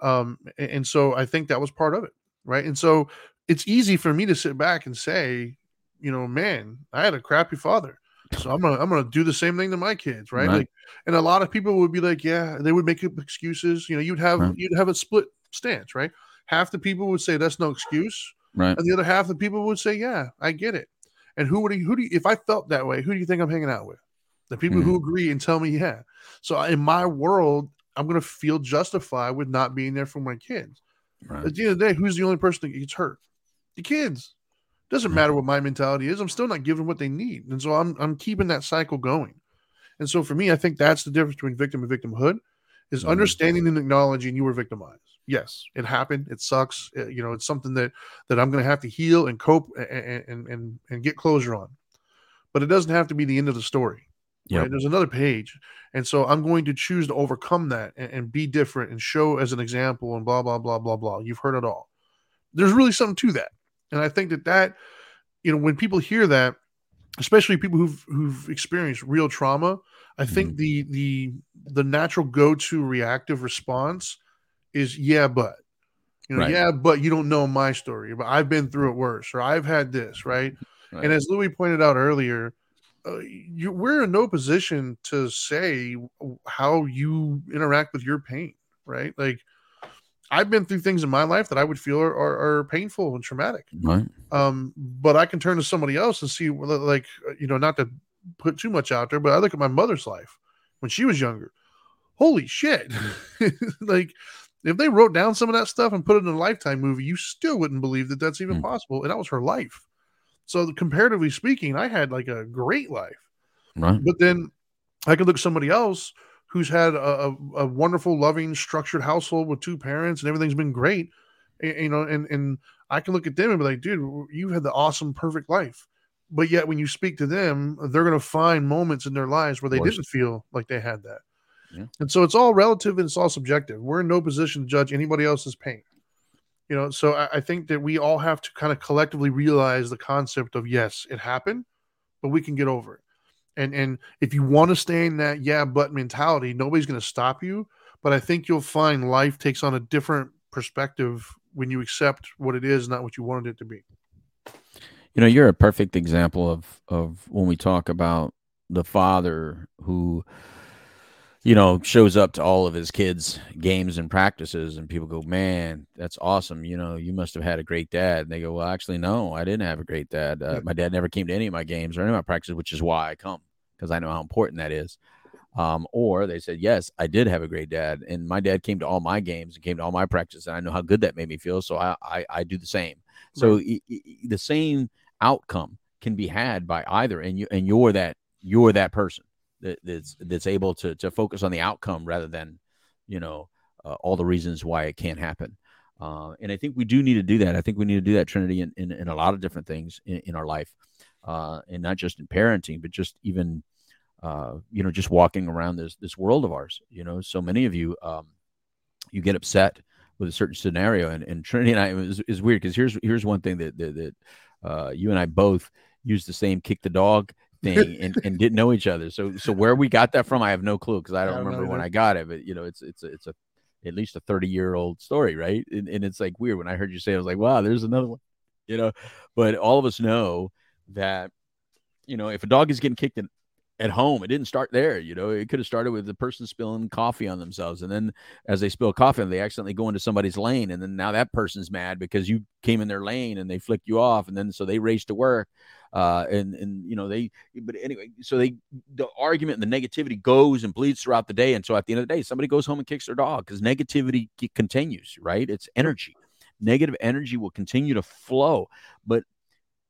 Um, a- and, so I think that was part of it, right? And so it's easy for me to sit back and say, you know, man, I had a crappy father. So I'm gonna I'm gonna do the same thing to my kids, right? Right. Like, and a lot of people would be like, yeah, they would make up excuses. You know, you'd have Right. you'd have a split stance, right? Half the people would say that's no excuse, Right. and the other half of the people would say, yeah, I get it. And who would he, who do you, if I felt that way, who do you think I'm hanging out with? The people who mm-hmm. agree and tell me, yeah. So in my world, I'm gonna feel justified with not being there for my kids. Right. At the end of the day, who's the only person that gets hurt? The kids. Doesn't matter what my mentality is. I'm still not giving what they need, and so I'm I'm keeping that cycle going. And so for me, I think that's the difference between victim and victimhood is Mhm. understanding and acknowledging you were victimized. Yes, it happened. It sucks. Uh, you know, it's something that that I'm going to have to heal and cope and and and, and get closure on. But it doesn't have to be the end of the story. Yeah, Right? There's another page, and so I'm going to choose to overcome that and, and be different and show as an example and blah blah blah blah blah. You've heard it all. There's really something to that, and I think that that you know when people hear that, especially people who've who've experienced real trauma, I think the the the natural go to reactive response is yeah, but You know, Right. yeah, but you don't know my story. But I've been through it worse, or I've had this, right? Right. And as Louis pointed out earlier, uh, you, we're in no position to say how you interact with your pain, right? Like, I've been through things in my life that I would feel are, are, are painful and traumatic. Right. Um, but I can turn to somebody else and see, like, uh, you know, not to put too much out there, but I look at my mother's life when she was younger. Holy shit! like, if they wrote down some of that stuff and put it in a lifetime movie, you still wouldn't believe that that's even Mm. possible. And that was her life. So, comparatively speaking, I had like a great life. Right. But then I could look at somebody else who's had a, a, a wonderful, loving, structured household with two parents and everything's been great. And, you know, and and I can look at them and be like, dude, you had the awesome, perfect life. But yet, when you speak to them, they're going to find moments in their lives where they didn't feel like they had that. Yeah. And so it's all relative and it's all subjective. We're in no position to judge anybody else's pain. You know, so I, I think that we all have to kind of collectively realize the concept of yes, it happened, but we can get over it. And and if you want to stay in that yeah but mentality, nobody's going to stop you. But I think you'll find life takes on a different perspective when you accept what it is, not what you wanted it to be. You know, you're a perfect example of of when we talk about the father who you know shows up to all of his kids games and practices and people go man that's awesome. You know you must have had a great dad. And they go well actually no i didn't have a great dad. Uh, my dad never came to any of my games or any of my practices which is why i come because i know how important that is. Um, or they said yes i did have a great dad and my dad came to all my games and came to all my practices and i know how good that made me feel so i i, I do the same. So i- i- i- the same outcome can be had by either and you and you're that you're that person that, that's that's able to to focus on the outcome rather than you know uh, all the reasons why it can't happen. Uh, and i think we do need to do that. I think we need to do that trinity in, in, in a lot of different things in, in our life uh, and not just in parenting but just even uh, you know just walking around this this world of ours. You know so many of you um, you get upset with a certain scenario and, and trinity and i is, is weird because here's here's one thing that that, that uh, you and i both use the same kick the dog thing and, and didn't know each other. So so where we got that from, I have no clue because I I don't don't know remember when. I got it. But you know, it's it's a, it's a at least a thirty year old story, right? And, and it's like weird when I heard you say, it, I was like, wow, there's another one, you know. But all of us know that you know if a dog is getting kicked in, at home, it didn't start there. You know, it could have started with the person spilling coffee on themselves, and then as they spill coffee, they accidentally go into somebody's lane, and then now that person's mad because you came in their lane and they flicked you off, and then so they race to work uh, and and you know they but anyway so they the argument and the negativity goes and bleeds throughout the day. And so at the end of the day somebody goes home and kicks their dog because negativity continues right? It's energy. Negative energy will continue to flow. But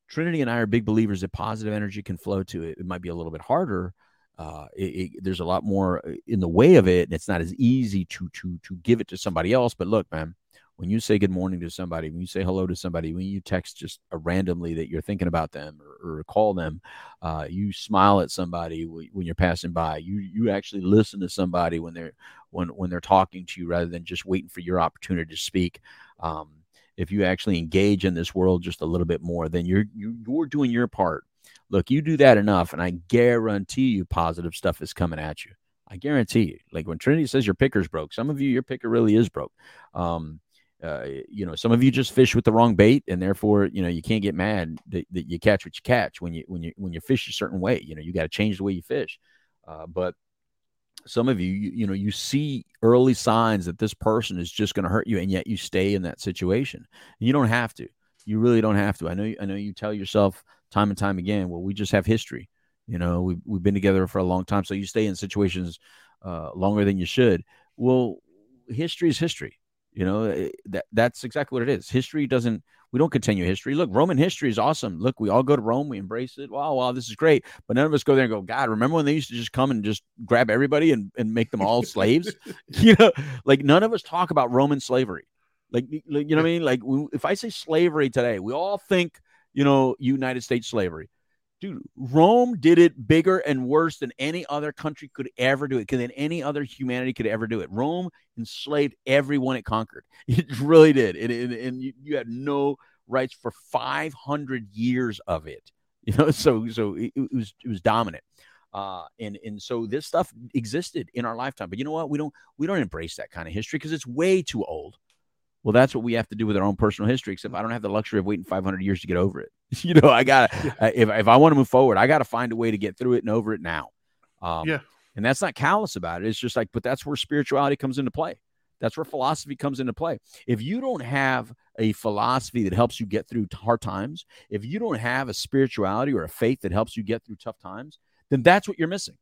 trinity and i are big believers that positive energy can flow to it. It might be a little bit harder. Uh, it, it, there's a lot more uh, in the way of it and it's not as easy to to to give it to somebody else. But look man when you say good morning to somebody, when you say hello to somebody, when you text just uh, randomly that you're thinking about them or, or call them, uh, you smile at somebody when you're passing by. You you actually listen to somebody when they're when when they're talking to you rather than just waiting for your opportunity to speak. Um, if you actually engage in this world just a little bit more, then you're you, you're doing your part. Look, you do that enough, and I guarantee you, positive stuff is coming at you. I guarantee you. Like when Trinity says your picker's broke, some of you your picker really is broke. Um, uh, you know, some of you just fish with the wrong bait, and therefore, you know, you can't get mad that, that you catch what you catch when you when you when you fish a certain way. You know, you got to change the way you fish. Uh, but some of you, you, you know, you see early signs that this person is just going to hurt you, and yet you stay in that situation. You don't have to. You really don't have to. I know. I know. You tell yourself time and time again, well, we just have history. You know, we've we've been together for a long time, so you stay in situations uh, longer than you should. Well, history is history. You know, it- that that's exactly what it is. History doesn't. We don't continue history. Look, Roman history is awesome. Look, we all go to Rome. We embrace it. Wow, wow, this is great. But none of us go there and go, God, remember when they used to just come and just grab everybody and, and make them all slaves? You know, like none of us talk about Roman slavery. Like, like you know what I mean? Like, we, if I say slavery today, we all think, you know, United States slavery. Dude, Rome did it bigger and worse than any other country could ever do it, than any other humanity could ever do it. Rome enslaved everyone it conquered. It really did. And, and, you, you had no rights for 500 years of it. You know, so so it, it was it was dominant. Uh, and and so this stuff existed in our lifetime. But you know what? We don't we don't embrace that kind of history because it's way too old. Well, that's what we have to do with our own personal history. Except I don't have the luxury of waiting 500 years to get over it. you know, I got to Yeah. if if I want to move forward, I got to find a way to get through it and over it now. Um, Yeah. and that's not callous about it. It's just like, but that's where spirituality comes into play. That's where philosophy comes into play. If you don't have a philosophy that helps you get through hard times, if you don't have a spirituality or a faith that helps you get through tough times, then that's what you're missing.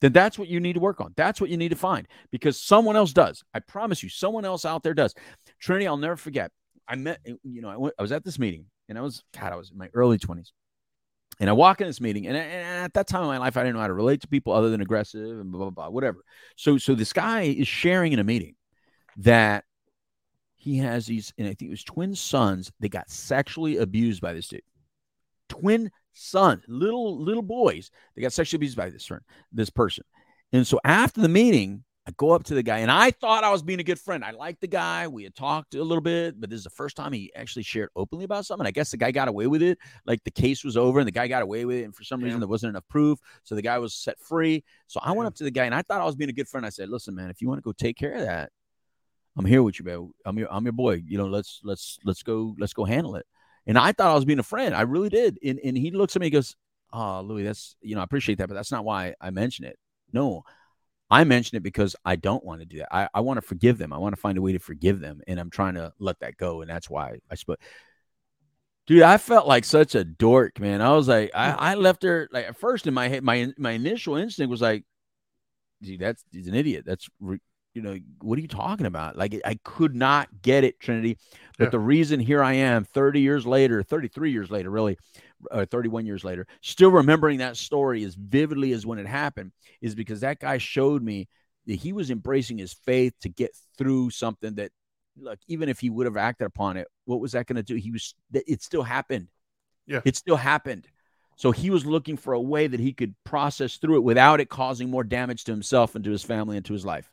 Then that's what you need to work on. That's what you need to find because someone else does. I promise you, someone else out there does. Trinity, I'll never forget. I met, eh, you know, I, went, I was at this meeting and I was, God, I was in my early 20s. And I walk in this meeting, and, and at that time in my life, I didn't know how to relate to people other than aggressive and blah, blah, blah, whatever. So, so this guy is sharing in a meeting that he has these, and I think it was twin sons that got sexually abused by this dude. Twin sons, little little boys, they got sexually abused by this this person. And so after the meeting, I go up to the guy, and I thought I was being a good friend. I liked the guy. We had talked a little bit, but this is the first time he actually shared openly about something. I guess the guy got away with it. Like the case was over, and the guy got away with it. And for some reason, there wasn't enough proof. So the guy was set free. So I went up to the guy, and I thought I was being a good friend. I said, "Listen, man, if you want to go take care of that, I'm here with you, man. I'm your I'm your boy. You know, let's let's let's go let's go handle it." And I thought I was being a friend. I really did. And and he looks at me and goes, "Oh, Louis, that's you know, I appreciate that, but that's not why I mention it. No, I mention it because I don't want to do that. I, I want to forgive them. I want to find a way to forgive them, and I'm trying to let that go. And that's why I spoke." Dude, I felt like such a dork, man. I was like, I, I left her like at first in my head, my my initial instinct was like, dude, that's he's an idiot. That's re- you know, what are you talking about? Like, I could not get it, Trinity. But Yeah. the reason here I am 30 years later, 33 years later, really, uh, 31 years later, still remembering that story as vividly as when it happened is because that guy showed me that he was embracing his faith to get through something that, look, even if he would have acted upon it, what was that going to do? He was, that it still happened. Yeah. It still happened. So he was looking for a way that he could process through it without it causing more damage to himself and to his family and to his life.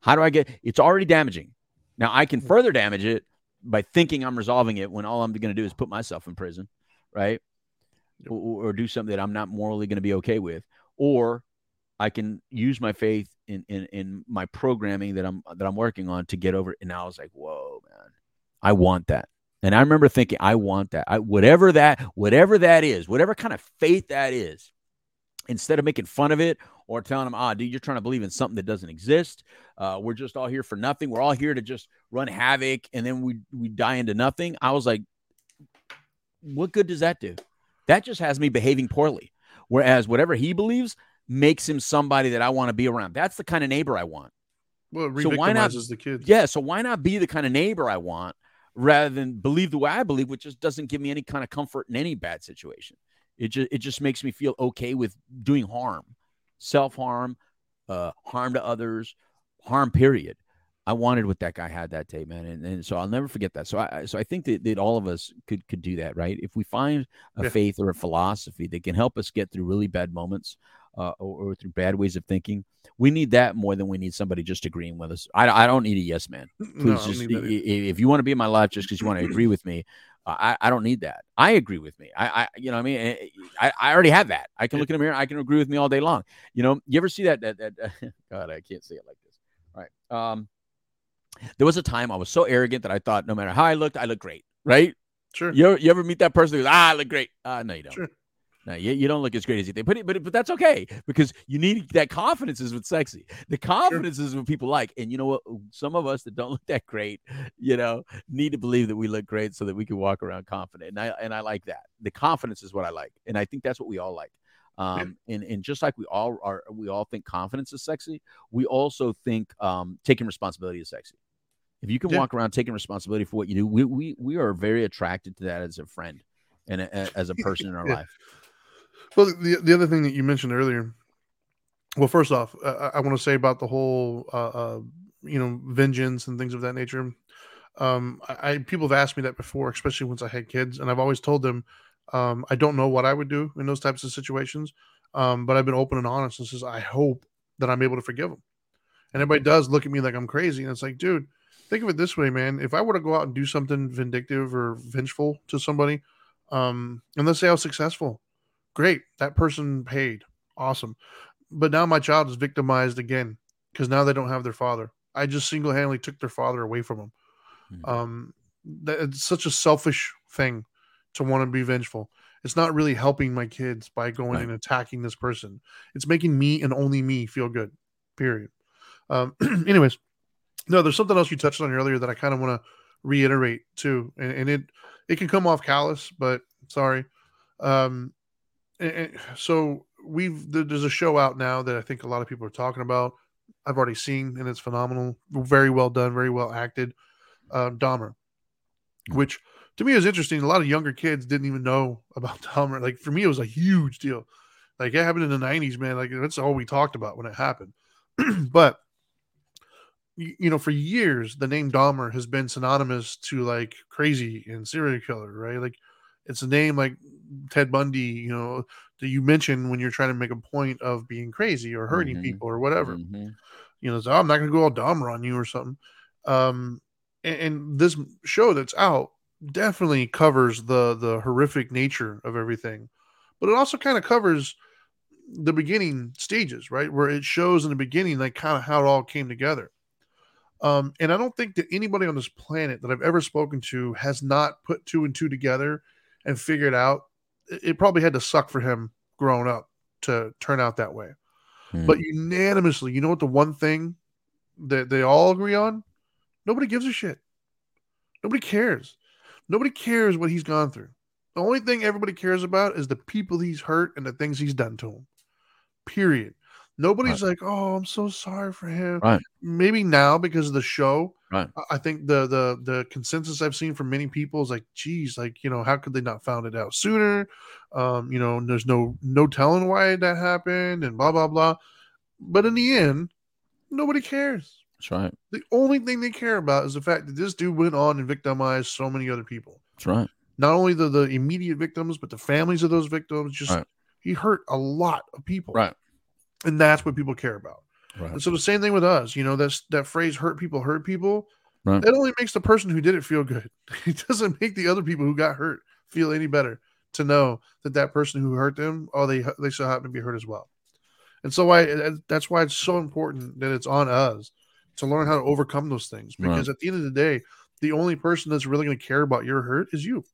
How do I get it's already damaging? Now I can further damage it by thinking I'm resolving it when all I'm going to do is put myself in prison, right? Or, or do something that I'm not morally going to be okay with. Or I can use my faith in, in in my programming that I'm that I'm working on to get over it. And I was like, whoa, man, I want that. And I remember thinking, I want that. I, whatever that, whatever that is, whatever kind of faith that is, instead of making fun of it or telling them, ah, dude, you're trying to believe in something that doesn't exist. Uh, we're just all here for nothing. We're all here to just run havoc and then we we die into nothing. I was like, what good does that do? That just has me behaving poorly. Whereas whatever he believes makes him somebody that I want to be around. That's the kind of neighbor I want. Well, it So why not- the kids. Yeah. So why not be the kind of neighbor I want rather than believe the way I believe, which just doesn't give me any kind of comfort in any bad situation. It just it just makes me feel okay with doing harm, self harm, uh, harm to others, harm. Period. I wanted what that guy had that day, man, and, and so I'll never forget that. So I so I think that, that all of us could could do that, right? If we find a Yeah. faith or a philosophy that can help us get through really bad moments, uh, or, or through bad ways of thinking, we need that more than we need somebody just agreeing with us. I, I don't need a yes man. Please, don't just i- that i- either. if you want to be in my life just because you want to agree with me, uh, I, I don't need that. I agree with me. I, I you know, what I mean, Eh, I, I already have that. I can look in the mirror. I can agree with me all day long. You know, you ever see that? That, that God, I can't say it like this. All right. Um, there was a time I was so arrogant that I thought no matter how I looked, I look great. Right? Sure. You ever, you ever meet that person who goes, ah, I look great? Ah, no, you don't. Sure. No, you, you don't look as great as you think, but it, but but that's okay because you need that confidence is what's sexy. The confidence is what people like, and you know what? Some of us that don't look that great, you know, need to believe that we look great so that we can walk around confident. And I and I like that. The confidence is what I like, and I think that's what we all like. Um, and and just like we all are, we all think confidence is sexy. We also think um, taking responsibility is sexy. If you can Yeah. walk around taking responsibility for what you do, we we we are very attracted to that as a friend and a, as a person in our Yeah. life. Well, the the other thing that you mentioned earlier. Well, first off, uh, I, I want to say about the whole, uh, uh, you know, vengeance and things of that nature. Um, I, I people have asked me that before, especially once I had kids, and I've always told them, um, I don't know what I would do in those types of situations. Um, but I've been open and honest and says I hope that I'm able to forgive them. And everybody does look at me like I'm crazy, and it's like, dude, think of it this way, man. If I were to go out and do something vindictive or vengeful to somebody, um, and let's say I was successful, great, that person paid, awesome. But now my child is victimized again because now they don't have their father. I just single handedly took their father away from them. Mhm. Um, that it's such a selfish thing to want to be vengeful. It's not really helping my kids by going Right. and attacking this person. It's making me and only me feel good. Period. Um, anyways, no, there's something else you touched on earlier that I kind of want to reiterate too, and, and it it can come off callous, but sorry. Um, and- and so we've there's a show out now that I think a lot of people are talking about. I've already seen, and it's phenomenal. Very well done, very well acted. Uh, Dahmer, which to me it was interesting. A lot of younger kids didn't even know about Dahmer. Like for me, it was a huge deal. Like it happened in the '90s, man. Like that's all we talked about when it happened. but y- you know, for years, the name Dahmer has been synonymous to like crazy and serial killer, right? Like it's a name like Ted Bundy, you know, that you mention when you're trying to make a point of being crazy or hurting Mhm. people or whatever. Mhm. You know, so I'm not going to go all Dahmer on you or something. Um, and, and this show that's out definitely covers the the horrific nature of everything, but it also kind of covers the beginning stages, right? Where it shows in the beginning, like kind of how it all came together. Um, and I don't think that anybody on this planet that I've ever spoken to has not put two and two together and figured out it probably had to suck for him growing up to turn out that way. Hmm. But unanimously, you know what the one thing that they all agree on? Nobody gives a shit. Nobody cares. Nobody cares what he's gone through. The only thing everybody cares about is the people he's hurt and the things he's done to them. Period. Nobody's like, "Oh, I'm so sorry for him." Right. Maybe now because of the show. Right. I- I think the the the consensus I've seen from many people is like, "Geez, like you know, how could they not found it out sooner?" Um, you know, there's no no telling why that happened, and blah blah blah. But in the end, nobody cares. That's right. The only thing they care about is the fact that this dude went on and victimized so many other people. That's right. Not only the, the immediate victims, but the families of those victims. Just Right. he hurt a lot of people. Right. And that's what people care about. Right. And so the same thing with us, you know, that's that phrase hurt people, hurt people. Right. That only makes the person who did it feel good. It doesn't make the other people who got hurt feel any better to know that that person who hurt them, oh, they they so happen to be hurt as well. And so I that's why it's so important that it's on us to learn how to overcome those things. Because at the end of the day, the only person that's really going to care about your hurt is you.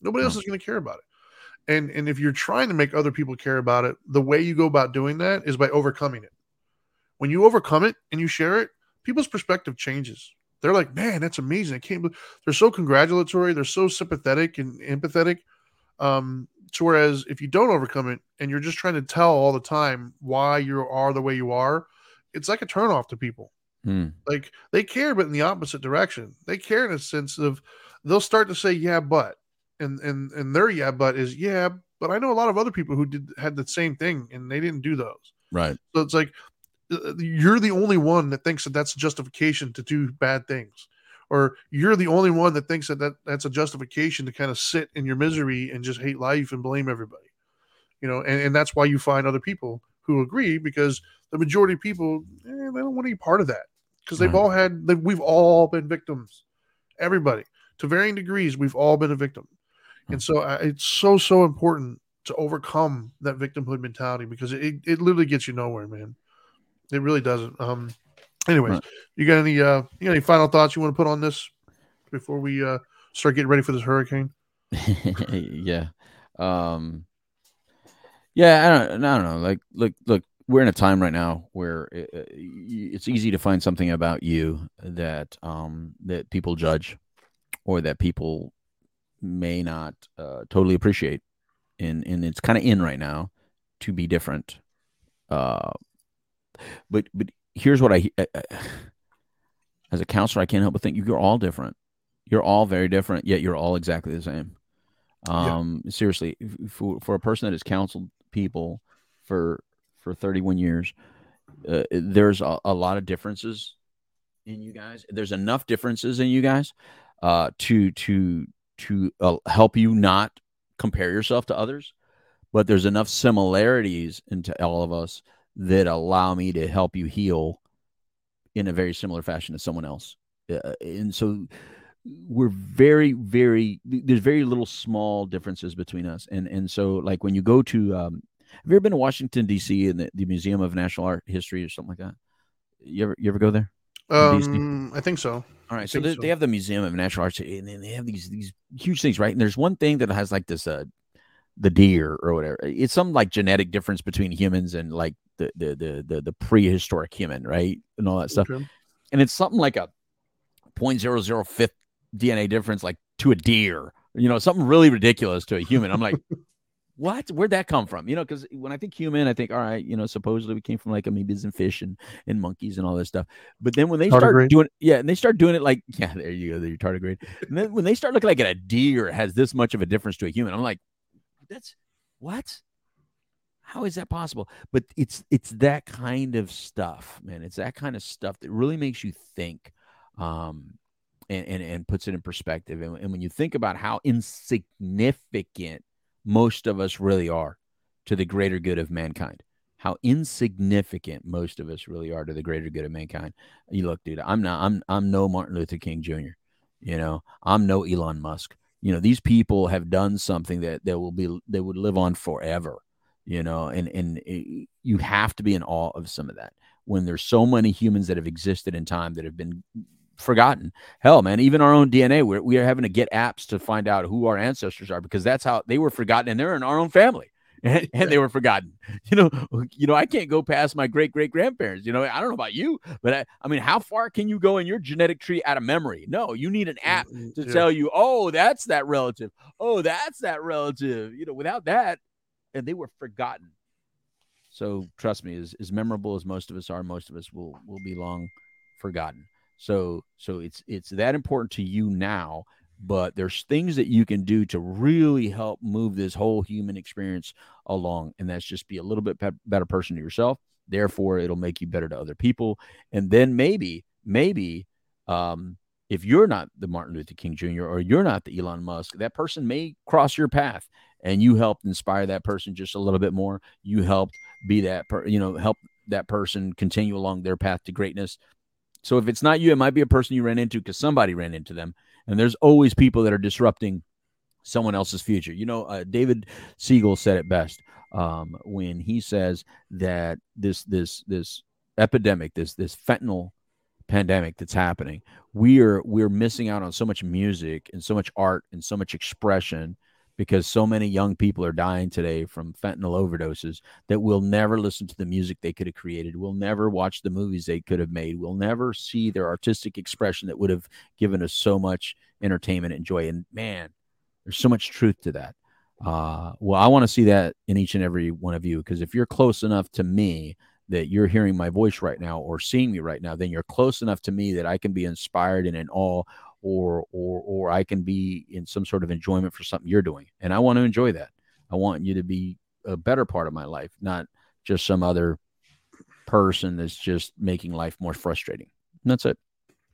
Nobody else is going to care about it. And and if you're trying to make other people care about it, the way you go about doing that is by overcoming it. When you overcome it and you share it, people's perspective changes. They're like, man, that's amazing. I can't believe they're so congratulatory, they're so sympathetic and empathetic. Um, to whereas if you don't overcome it and you're just trying to tell all the time why you are the way you are, it's like a turnoff to people. Hmm. Like they care, but in the opposite direction. They care in a sense of they'll start to say, yeah, but and and and their yeah, but is yeah, but I know a lot of other people who did had the same thing and they didn't do those. Right. So it's like uh, you're the only one that thinks that that's justification to do bad things, or you're the only one that thinks that, that that's a justification to kind of sit in your misery and just hate life and blame everybody. You know, and, and that's why you find other people who agree because the majority of people eh, they don't want any part of that because they've Right. all had they, we've all been victims. Everybody to varying degrees, we've all been a victim, and so uh, it's so so important to overcome that victimhood mentality because it, it literally gets you nowhere, man. It really doesn't. Um. Anyways, Right. you got any uh you got any final thoughts you want to put on this before we uh start getting ready for this hurricane? yeah. Um Yeah, I don't I don't know. Like look look, we're in a time right now where it, uh, it's easy to find something about you that um that people judge or that people may not uh, totally appreciate. And and it's kind of in right now to be different. Uh but but here's what I uh, uh, as a counselor I can't help but think you're all different. You're all very different, yet you're all exactly the same. Yeah. Um, seriously, for for a person that has counseled people for for 31 years, uh, there's a, a lot of differences in you guys. There's enough differences in you guys uh, to to to uh, help you not compare yourself to others, but there's enough similarities into all of us that allow me to help you heal in a very similar fashion to someone else. Uh, and so we're very very there's very little small differences between us and and so like when you go to um have you ever been to washington dc and the, the museum of national art history or something like that you ever you ever go there Um, I think so. All right, so they, so. they have the Museum of Natural Arts, and then they have these these huge things, right? And there's one thing that has like this, uh, the deer or whatever. It's some like genetic difference between humans and like the the the the, the prehistoric human, right, and all that stuff. Okay. And it's something like a 0.005th DNA difference, like to a deer, you know, something really ridiculous to a human. I'm like, what? Where'd that come from? You know, because when I think human, I think, all right, you know, supposedly we came from like amoebas and fish and, and monkeys and all this stuff. But then when they start doing, yeah, and they start doing it like, yeah, there you go, there your tardigrade. And then when they start looking like a deer has this much of a difference to a human, I'm like, that's what? How is that possible? But it's it's that kind of stuff, man. It's that kind of stuff that really makes you think. Um, and, and, and puts it in perspective. And, and when you think about how insignificant most of us really are to the greater good of mankind, how insignificant most of us really are to the greater good of mankind. You look, dude, I'm not, I'm, I'm no Martin Luther King Jr. You know, I'm no Elon Musk. You know, these people have done something that that will be they would live on forever. You know, and and it, you have to be in awe of some of that when there's so many humans that have existed in time that have been forgotten. Hell, man, even our own DNA, we're, we are having to get apps to find out who our ancestors are because that's how they were forgotten, and they're in our own family, and, and they were forgotten. You know, you know, I can't go past my great great grandparents. You know, I don't know about you, but I, I mean, how far can you go in your genetic tree out of memory? No, you need an app mm, to Yeah. tell you, oh, that's that relative. Oh, that's that relative. You know, without that, and they were forgotten. So trust me, as, as memorable as most of us are, most of us will will be long forgotten. So so it's it's that important to you now, but there's things that you can do to really help move this whole human experience along, and that's just be a little bit pe- better person to yourself. Therefore, it'll make you better to other people, and then maybe maybe um, if you're not the Martin Luther King Jr. or you're not the Elon Musk, that person may cross your path, and you helped inspire that person just a little bit more. You helped be that per, you know help that person continue along their path to greatness. So if it's not you, it might be a person you ran into because somebody ran into them. And there's always people that are disrupting someone else's future. You know, uh, David Siegel said it best um, when he says that this this this epidemic, this this fentanyl pandemic that's happening, we're we're missing out on so much music and so much art and so much expression because so many young people are dying today from fentanyl overdoses that we'll never listen to the music they could have created. We'll never watch the movies they could have made. We'll never see their artistic expression that would have given us so much entertainment and joy. And man, there's so much truth to that. Uh, well, I want to see that in each and every one of you because if you're close enough to me that you're hearing my voice right now or seeing me right now, then you're close enough to me that I can be inspired and in awe or or or I can be in some sort of enjoyment for something you're doing. And I want to enjoy that. I want you to be a better part of my life, not just some other person that's just making life more frustrating. And that's it.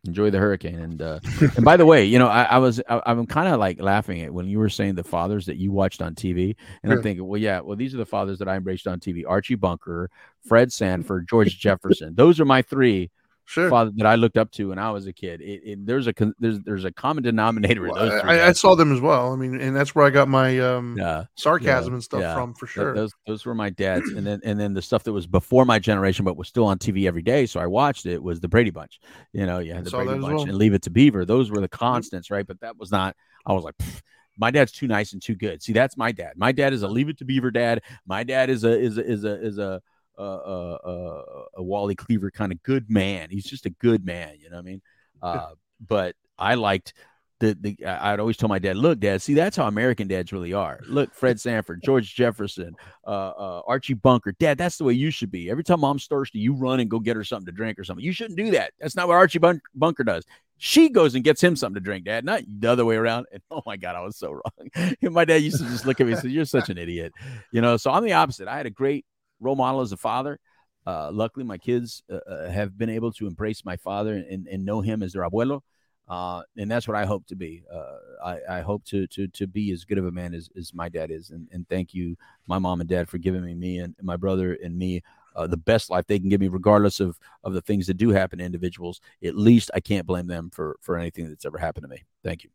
Enjoy the hurricane. And uh, and by the way, you know, I, I was I, I'm kind of like laughing at when you were saying the fathers that you watched on TV, and I'm thinking, well, yeah, well, these are the fathers that I embraced on TV: Archie Bunker, Fred Sanford, George Jefferson. Those are my three Sure. father that I looked up to when I was a kid. It, it, there's a there's there's a common denominator in Well, those. I, I saw them as well. I mean, and that's where I got my um, yeah, sarcasm yeah, and stuff yeah. from for sure. those those were my dad's, and then and then the stuff that was before my generation, but was still on TV every day. So I watched it. Was the Brady Bunch? You know, had the Brady Bunch well. and Leave It to Beaver. Those were the constants, right? But that was not. I was like. "Pfft, My dad's too nice and too good. See, that's my dad. My dad is a leave it to Beaver dad. My dad is a is a is a is a a, a, Wally Cleaver kind of good man. He's just a good man. You know what I mean? Uh, but I liked the the. I- I'd always tell my dad, "Look, Dad, see that's how American dads really are. Look, Fred Sanford, George Jefferson, uh, uh, Archie Bunker. Dad, that's the way you should be. Every time Mom's thirsty, you run and go get her something to drink or something. You shouldn't do that. That's not what Archie Bun- Bunker does. She goes and gets him something to drink, Dad, not the other way around. And oh my God, I was so wrong. My dad used to just look at me and say, "You're such an idiot," you know. So I'm the opposite. I had a great role model as a father. Uh, luckily, my kids uh, uh, have been able to embrace my father and, and know him as their abuelo, uh, and that's what I hope to be. Uh, I, I hope to to to be as good of a man as, as my dad is. And, and thank you, my mom and dad, for giving me me and my brother and me uh, the best life they can give me, regardless of of the things that do happen to individuals. At least I can't blame them for for anything that's ever happened to me. Thank you.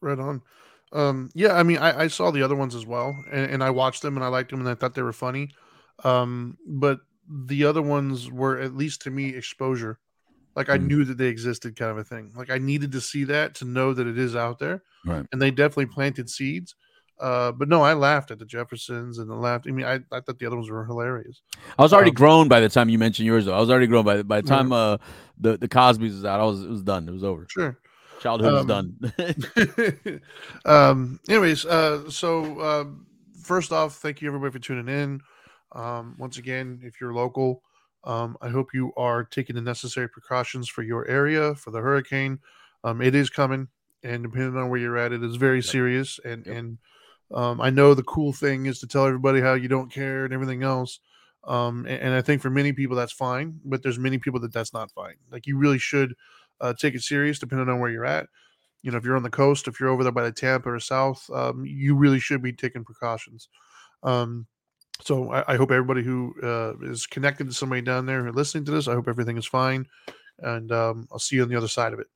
Right on. Um, yeah, I mean, I, I saw the other ones as well, and, and I watched them, and I liked them, and I thought they were funny. Um, but the other ones were, at least to me, exposure. Like I Mm. knew that they existed, kind of a thing. Like I needed to see that to know that it is out there, Right. and they definitely planted seeds. Uh, but no, I laughed at the Jeffersons and I laughed. I mean, I, I thought the other ones were hilarious. I was already Um, grown by the time you mentioned yours. Though I was already grown by the by the Yeah. time uh the the Cosby's was out. I was it was done. It was over. Sure. Childhood was Um, done. um anyways uh so um first off thank you everybody for tuning in um once again if you're local um i hope you are taking the necessary precautions for your area for the hurricane um it is coming and depending on where you're at it is very serious and Yep. and um i know the cool thing is to tell everybody how you don't care and everything else um and, and i think for many people that's fine but there's many people that that's not fine like you really should uh, take it serious depending on where you're at you know, if you're on the coast, if you're over there by the Tampa or South, um, you really should be taking precautions. Um, so I, I hope everybody who uh, is connected to somebody down there who listening to this, I hope everything is fine, and um, I'll see you on the other side of it.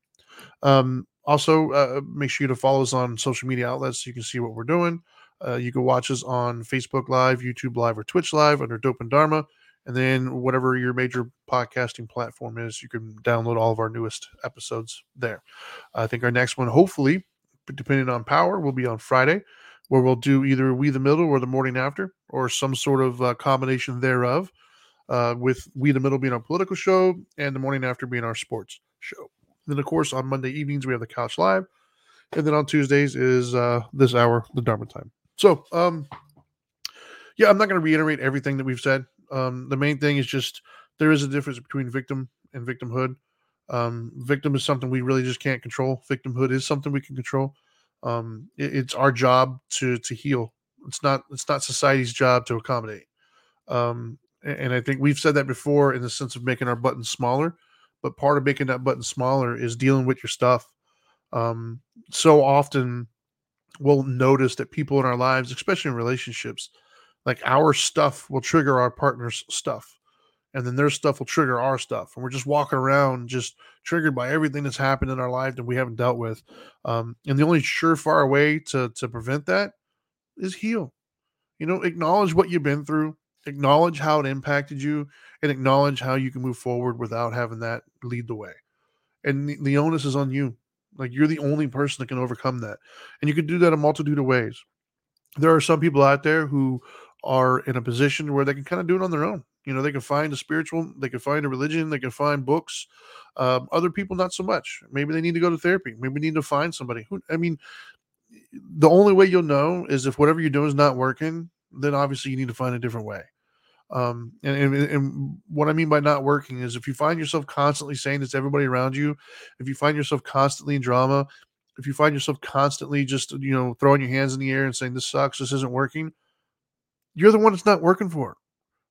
Um, also, uh, make sure you to follow us on social media outlets so you can see what we're doing. Uh, you can watch us on Facebook Live, YouTube Live, or Twitch Live under Dope and Dharma. And then, whatever your major podcasting platform is, you can download all of our newest episodes there. I think our next one, hopefully, depending on power, will be on Friday, where we'll do either We the Middle or the morning after, or some sort of uh, combination thereof. Uh, with We the Middle being our political show and the morning after being our sports show. Then, of course, on Monday evenings we have the Couch Live, and then on Tuesdays is uh, this hour, the Dharma time. So, um, yeah, I'm not going to reiterate everything that we've said. Um, the main thing is just there is a difference between victim and victimhood. Um, victim is something we really just can't control. Victimhood is something we can control. Um, it- it's our job to to heal. It's not it's not society's job to accommodate. Um, and I think we've said that before in the sense of making our buttons smaller. But part of making that button smaller is dealing with your stuff. Um, so often we'll notice that people in our lives, especially in relationships, like our stuff will trigger our partner's stuff and then their stuff will trigger our stuff and we're just walking around just triggered by everything that's happened in our life that we haven't dealt with um, and the only surefire way to to prevent that is heal. You know acknowledge what you've been through acknowledge how it impacted you and acknowledge how you can move forward without having that lead the way and the, the onus is on you. Like you're the only person that can overcome that and you can do that a multitude of ways. There are some people out there who are in a position where they can kind of do it on their own. You know, they can find a spiritual, they can find a religion, they can find books. Um, other people, not so much. Maybe they need to go to therapy. Maybe need to find somebody who, I mean, the only way you'll know is if whatever you're doing is not working, then obviously you need to find a different way. Um, and, and, and what I mean by not working is if you find yourself constantly saying this everybody around you, if you find yourself constantly in drama, if you find yourself constantly just, you know, throwing your hands in the air and saying, this sucks, this isn't working, you're the one that's not working for,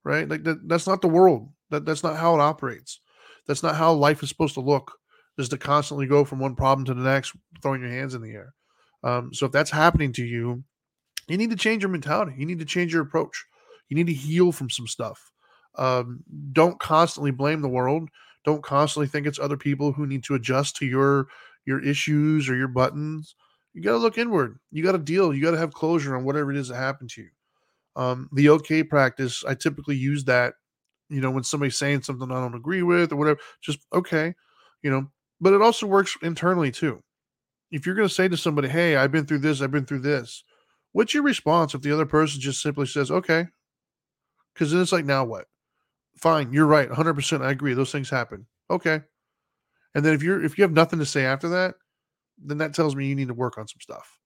right? Like that, that's not the world. That that's not how it operates. That's not how life is supposed to look. Is to constantly go from one problem to the next, throwing your hands in the air. Um, so if that's happening to you, you need to change your mentality. You need to change your approach. You need to heal from some stuff. Um, don't constantly blame the world. Don't constantly think it's other people who need to adjust to your your issues or your buttons. You got to look inward. You got to deal. You got to have closure on whatever it is that happened to you um, the okay practice i typically use that you know when somebody's saying something i don't agree with or whatever just okay you know but it also works internally too. If you're going to say to somebody hey i've been through this i've been through this what's your response if the other person just simply says okay? Because then it's like now what? Fine you're right 100% i agree those things happen okay. And then if you're if you have nothing to say after that then that tells me you need to work on some stuff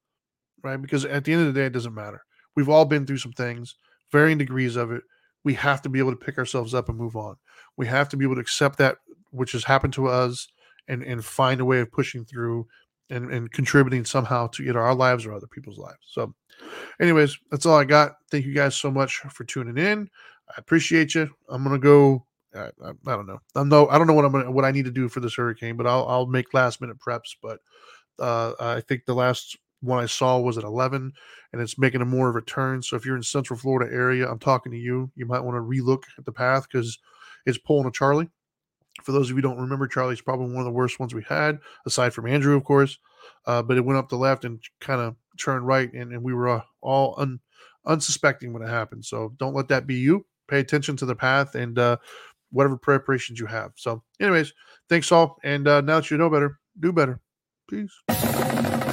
right? Because at the end of the day it doesn't matter We've all been through some things, varying degrees of it. We have to be able to pick ourselves up and move on. We have to be able to accept that which has happened to us and and find a way of pushing through and, and contributing somehow to either our lives or other people's lives. So, anyways, that's all I got. Thank you guys so much for tuning in. I appreciate you. I'm gonna go. I, I, I don't know. I'm no. I don't know what I'm gonna what I need to do for this hurricane, but I'll I'll make last minute preps. But uh, I think the last one I saw was at 11, and it's making a more of a turn. So if you're in Central Florida area, I'm talking to you. You might want to relook at the path because it's pulling a Charley. For those of you don't remember, Charley's probably one of the worst ones we had, aside from Andrew, of course. Uh, but it went up the left and kind of turned right, and, and we were uh, all un, unsuspecting when it happened. So don't let that be you. Pay attention to the path, and uh, whatever preparations you have. So, anyways, thanks all. And uh, now that you know better, do better. Peace.